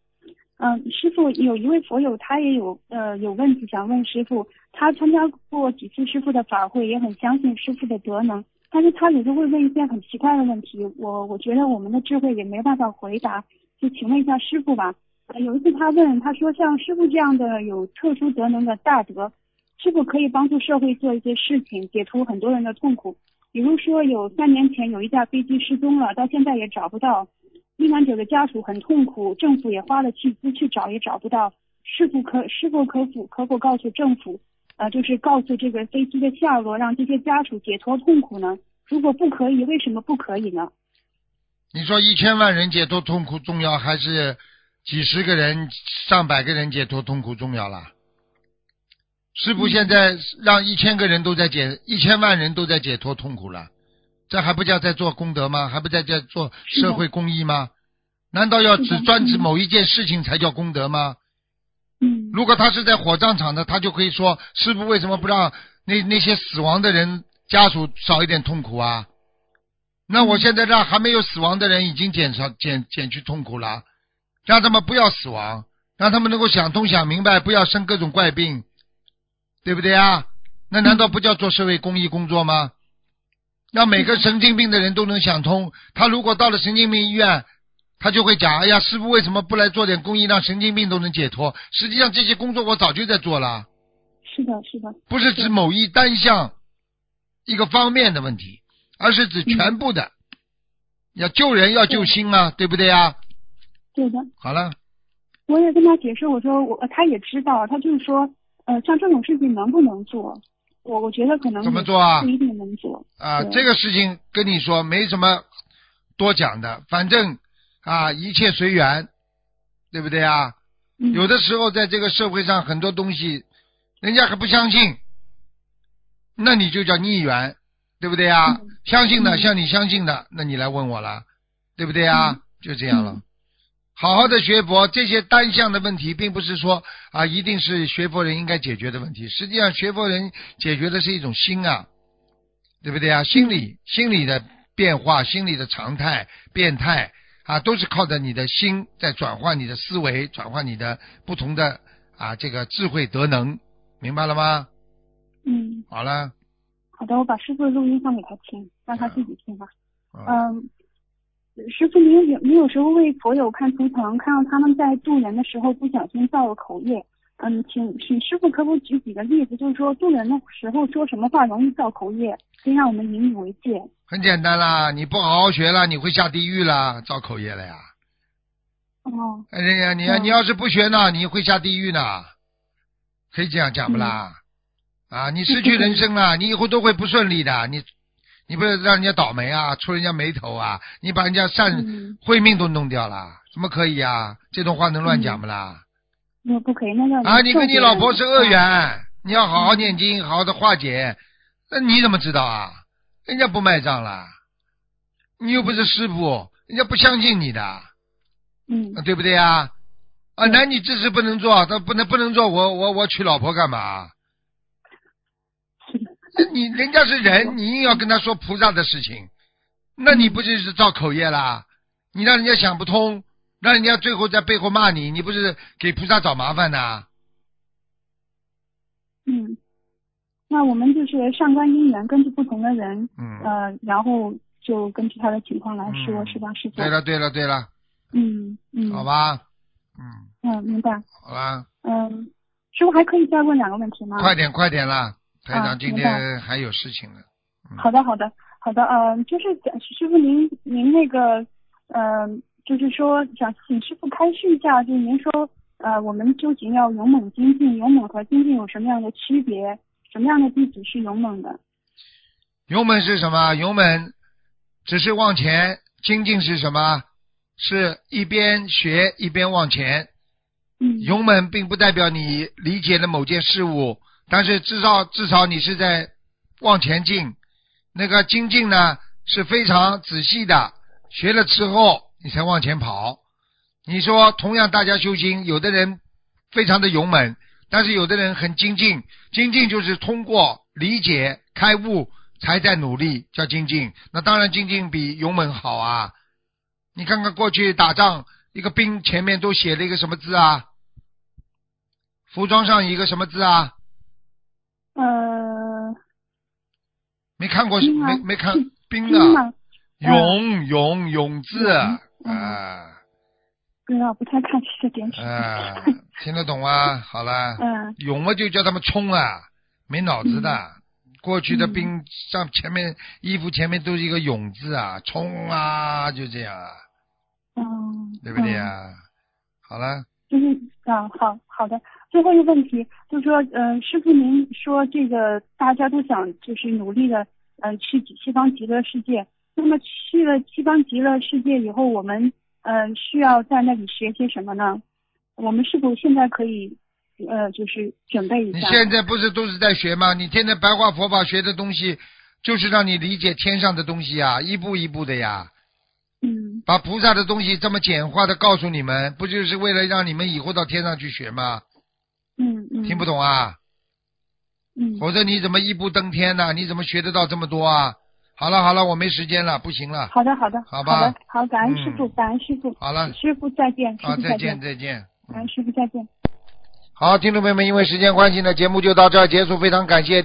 Speaker 7: 嗯，师傅有一位佛友，他也有呃有问题想问师傅。他参加过几次师傅的法会，也很相信师傅的德能，但是他有时候会问一些很奇怪的问题，我我觉得我们的智慧也没办法回答，就请问一下师傅吧。呃有一次他问，他说像师傅这样的有特殊德能的大德，是否可以帮助社会做一些事情，解除很多人的痛苦？比如说有三年前有一架飞机失踪了，到现在也找不到，遇难者的家属很痛苦，政府也花了巨资去找也找不到，是否可是否可否可否告诉政府，呃，就是告诉这个飞机的下落，让这些家属解脱痛苦呢？如果不可以，为什么不可以呢？
Speaker 2: 你说一千万人解脱痛苦重要，还是几十个人、上百个人解脱痛苦重要啦？师傅现在让一千个人都在解，一千万人都在解脱痛苦了，这还不叫在做功德吗？还不在在做社会公益吗？难道要只专指
Speaker 7: 嗯
Speaker 2: 某一件事情才叫功德吗？
Speaker 7: 嗯
Speaker 2: 如果他是在火葬场的，他就可以说：师傅为什么不让那那些死亡的人家属少一点痛苦啊？那我现在让还没有死亡的人已经减少减减去痛苦了，让他们不要死亡，让他们能够想通想明白，不要生各种怪病，对不对啊？那难道不叫做社会公益工作吗？让每个神经病的人都能想通，他如果到了神经病医院，他就会讲：哎呀，师傅为什么不来做点公益，让神经病都能解脱？实际上这些工作我早就在做了，
Speaker 7: 是的，是的，
Speaker 2: 不是指某一单项一个方面的问题，而是指全部的。要救人要救心啊，对不对啊？
Speaker 7: 对的。
Speaker 2: 好了，
Speaker 7: 我也跟他解释，我说我他也知道，他就是说，呃，像这种事情能不能做？我我觉得可能
Speaker 2: 怎么做啊
Speaker 7: 不一定能做。
Speaker 2: 啊，这个事情跟你说没什么多讲的，反正啊，一切随缘，对不对啊？
Speaker 7: 嗯
Speaker 2: 有的时候在这个社会上很多东西，人家还不相信，那你就叫逆缘，对不对啊？
Speaker 7: 嗯
Speaker 2: 相信的，
Speaker 7: 嗯
Speaker 2: 像你相信的，那你来问我了，对不对啊？
Speaker 7: 嗯
Speaker 2: 就这样了。
Speaker 7: 嗯
Speaker 2: 好好的学佛，这些单向的问题，并不是说啊，一定是学佛人应该解决的问题。实际上，学佛人解决的是一种心啊，对不对啊？心理心理的变化，心理的常态变态啊，都是靠着你的心在转换你的思维，转换你的不同的啊这个智慧德能，明白了吗？
Speaker 7: 嗯，
Speaker 2: 好了，
Speaker 7: 好的，我把师傅的录音放给他听，让他自己听吧。
Speaker 2: 啊
Speaker 7: 嗯，师傅，您有您有时候为佛友看图腾，看到他们在渡人的时候不小心造了口业。嗯，请请师傅可否举几个例子，就是说渡人的时候说什么话容易造口业，可以让我们引以为戒。
Speaker 2: 很简单啦，你不好好学了，你会下地狱啦，造口业了呀。
Speaker 7: 哦，
Speaker 2: 哎呀，你
Speaker 7: 嗯
Speaker 2: 你要是不学呢，你会下地狱呢，可以这样讲不啦？啊，你失去人生了，你以后都会不顺利的。你你不是让人家倒霉啊，出人家眉头啊，你把人家善
Speaker 7: 嗯
Speaker 2: 慧命都弄掉了，怎么可以啊？这种话能乱讲不啦？
Speaker 7: 那不可以，那要
Speaker 2: 啊，你跟你老婆是恶
Speaker 7: 缘。
Speaker 2: 你要好好念经，好好的化解。那你怎么知道啊？人家不卖账了，你又不是师傅，人家不相信你的。
Speaker 7: 嗯
Speaker 2: 啊，对不对呀？啊，
Speaker 7: 对
Speaker 2: 男女之事不能做，他不能不能做，我我我娶老婆干嘛？[laughs] 你人家是人，你硬要跟他说菩萨的事情，那你不就是造口业啦？你让人家想不通，让人家最后在背后骂你，你不是给菩萨找麻烦呐？
Speaker 7: 嗯，那我们就是上观因缘，根据不同的人，
Speaker 2: 嗯，
Speaker 7: 呃，然后就根据他的情况来说，
Speaker 2: 嗯
Speaker 7: 是吧，师傅？
Speaker 2: 对了对了对了，
Speaker 7: 嗯嗯，
Speaker 2: 好，吧，嗯，
Speaker 7: 嗯，明白。
Speaker 2: 好吧，
Speaker 7: 嗯，师傅还可以再问两个问题吗？
Speaker 2: 快点快点啦，台
Speaker 7: 啊
Speaker 2: 长今天还有事情呢。嗯
Speaker 7: 好的，好的，好的。嗯、就是师傅您您那个，嗯、就是说想请师傅开示一下，就是您说，呃，我们究竟要勇猛精进，勇猛和精进有什么样的区别？什么样的弟子是勇猛的？
Speaker 2: 勇猛是什么？勇猛只是往前，精进是什么？是一边学一边往前。
Speaker 7: 嗯，
Speaker 2: 勇猛并不代表你理解了某件事物，但是至少至少你是在往前进。那个精进呢是非常仔细的，学了之后你才往前跑。你说同样大家修心，有的人非常的勇猛，但是有的人很精进。精进就是通过理解开悟才在努力，叫精进。那当然精进比勇猛好啊。你看看过去打仗，一个兵前面都写了一个什么字啊？服装上一个什么字啊？
Speaker 7: 呃，
Speaker 2: 没看过，没没看
Speaker 7: 是
Speaker 2: 兵
Speaker 7: 兵
Speaker 2: 啊？
Speaker 7: 吗？
Speaker 2: 勇勇勇字
Speaker 7: 啊嗯
Speaker 2: 啊
Speaker 7: 不太看这电视。
Speaker 2: 啊，[laughs] 听得懂啊？好了，
Speaker 7: 嗯
Speaker 2: 勇嘛就叫他们冲啊，没脑子的。过去的兵上前面衣服前面都是一个勇字啊，冲啊，就这样啊，
Speaker 7: 嗯，
Speaker 2: 对不对
Speaker 7: 嗯
Speaker 2: 啊？好了，
Speaker 7: 嗯啊，好好的。最后一个问题就是说，嗯、师傅您说这个大家都想就是努力的，嗯、去西方极乐世界。那么去了西方极乐世界以后，我们嗯、需要在那里学些什么呢？我们是否现在可以呃就是准备一下？
Speaker 2: 你现在不是都是在学吗？你天天白话佛法学的东西，就是让你理解天上的东西啊，一步一步的呀。
Speaker 7: 嗯
Speaker 2: 把菩萨的东西这么简化的告诉你们，不就是为了让你们以后到天上去学吗？
Speaker 7: 嗯嗯，
Speaker 2: 听不懂啊？
Speaker 7: 嗯
Speaker 2: 否则你怎么一步登天呢？你怎么学得到这么多啊？好了好了，我没时间了，不行了。
Speaker 7: 好的好的
Speaker 2: 好吧
Speaker 7: 好的好，感恩师傅，
Speaker 2: 嗯
Speaker 7: 感恩师傅，
Speaker 2: 好了，
Speaker 7: 师傅再见，师
Speaker 2: 啊，
Speaker 7: 傅
Speaker 2: 再见
Speaker 7: 见，
Speaker 2: 再见。
Speaker 7: 感恩师傅再见。
Speaker 2: 好，听众朋友们，因为时间关系呢，节目就到这儿结束，非常感谢。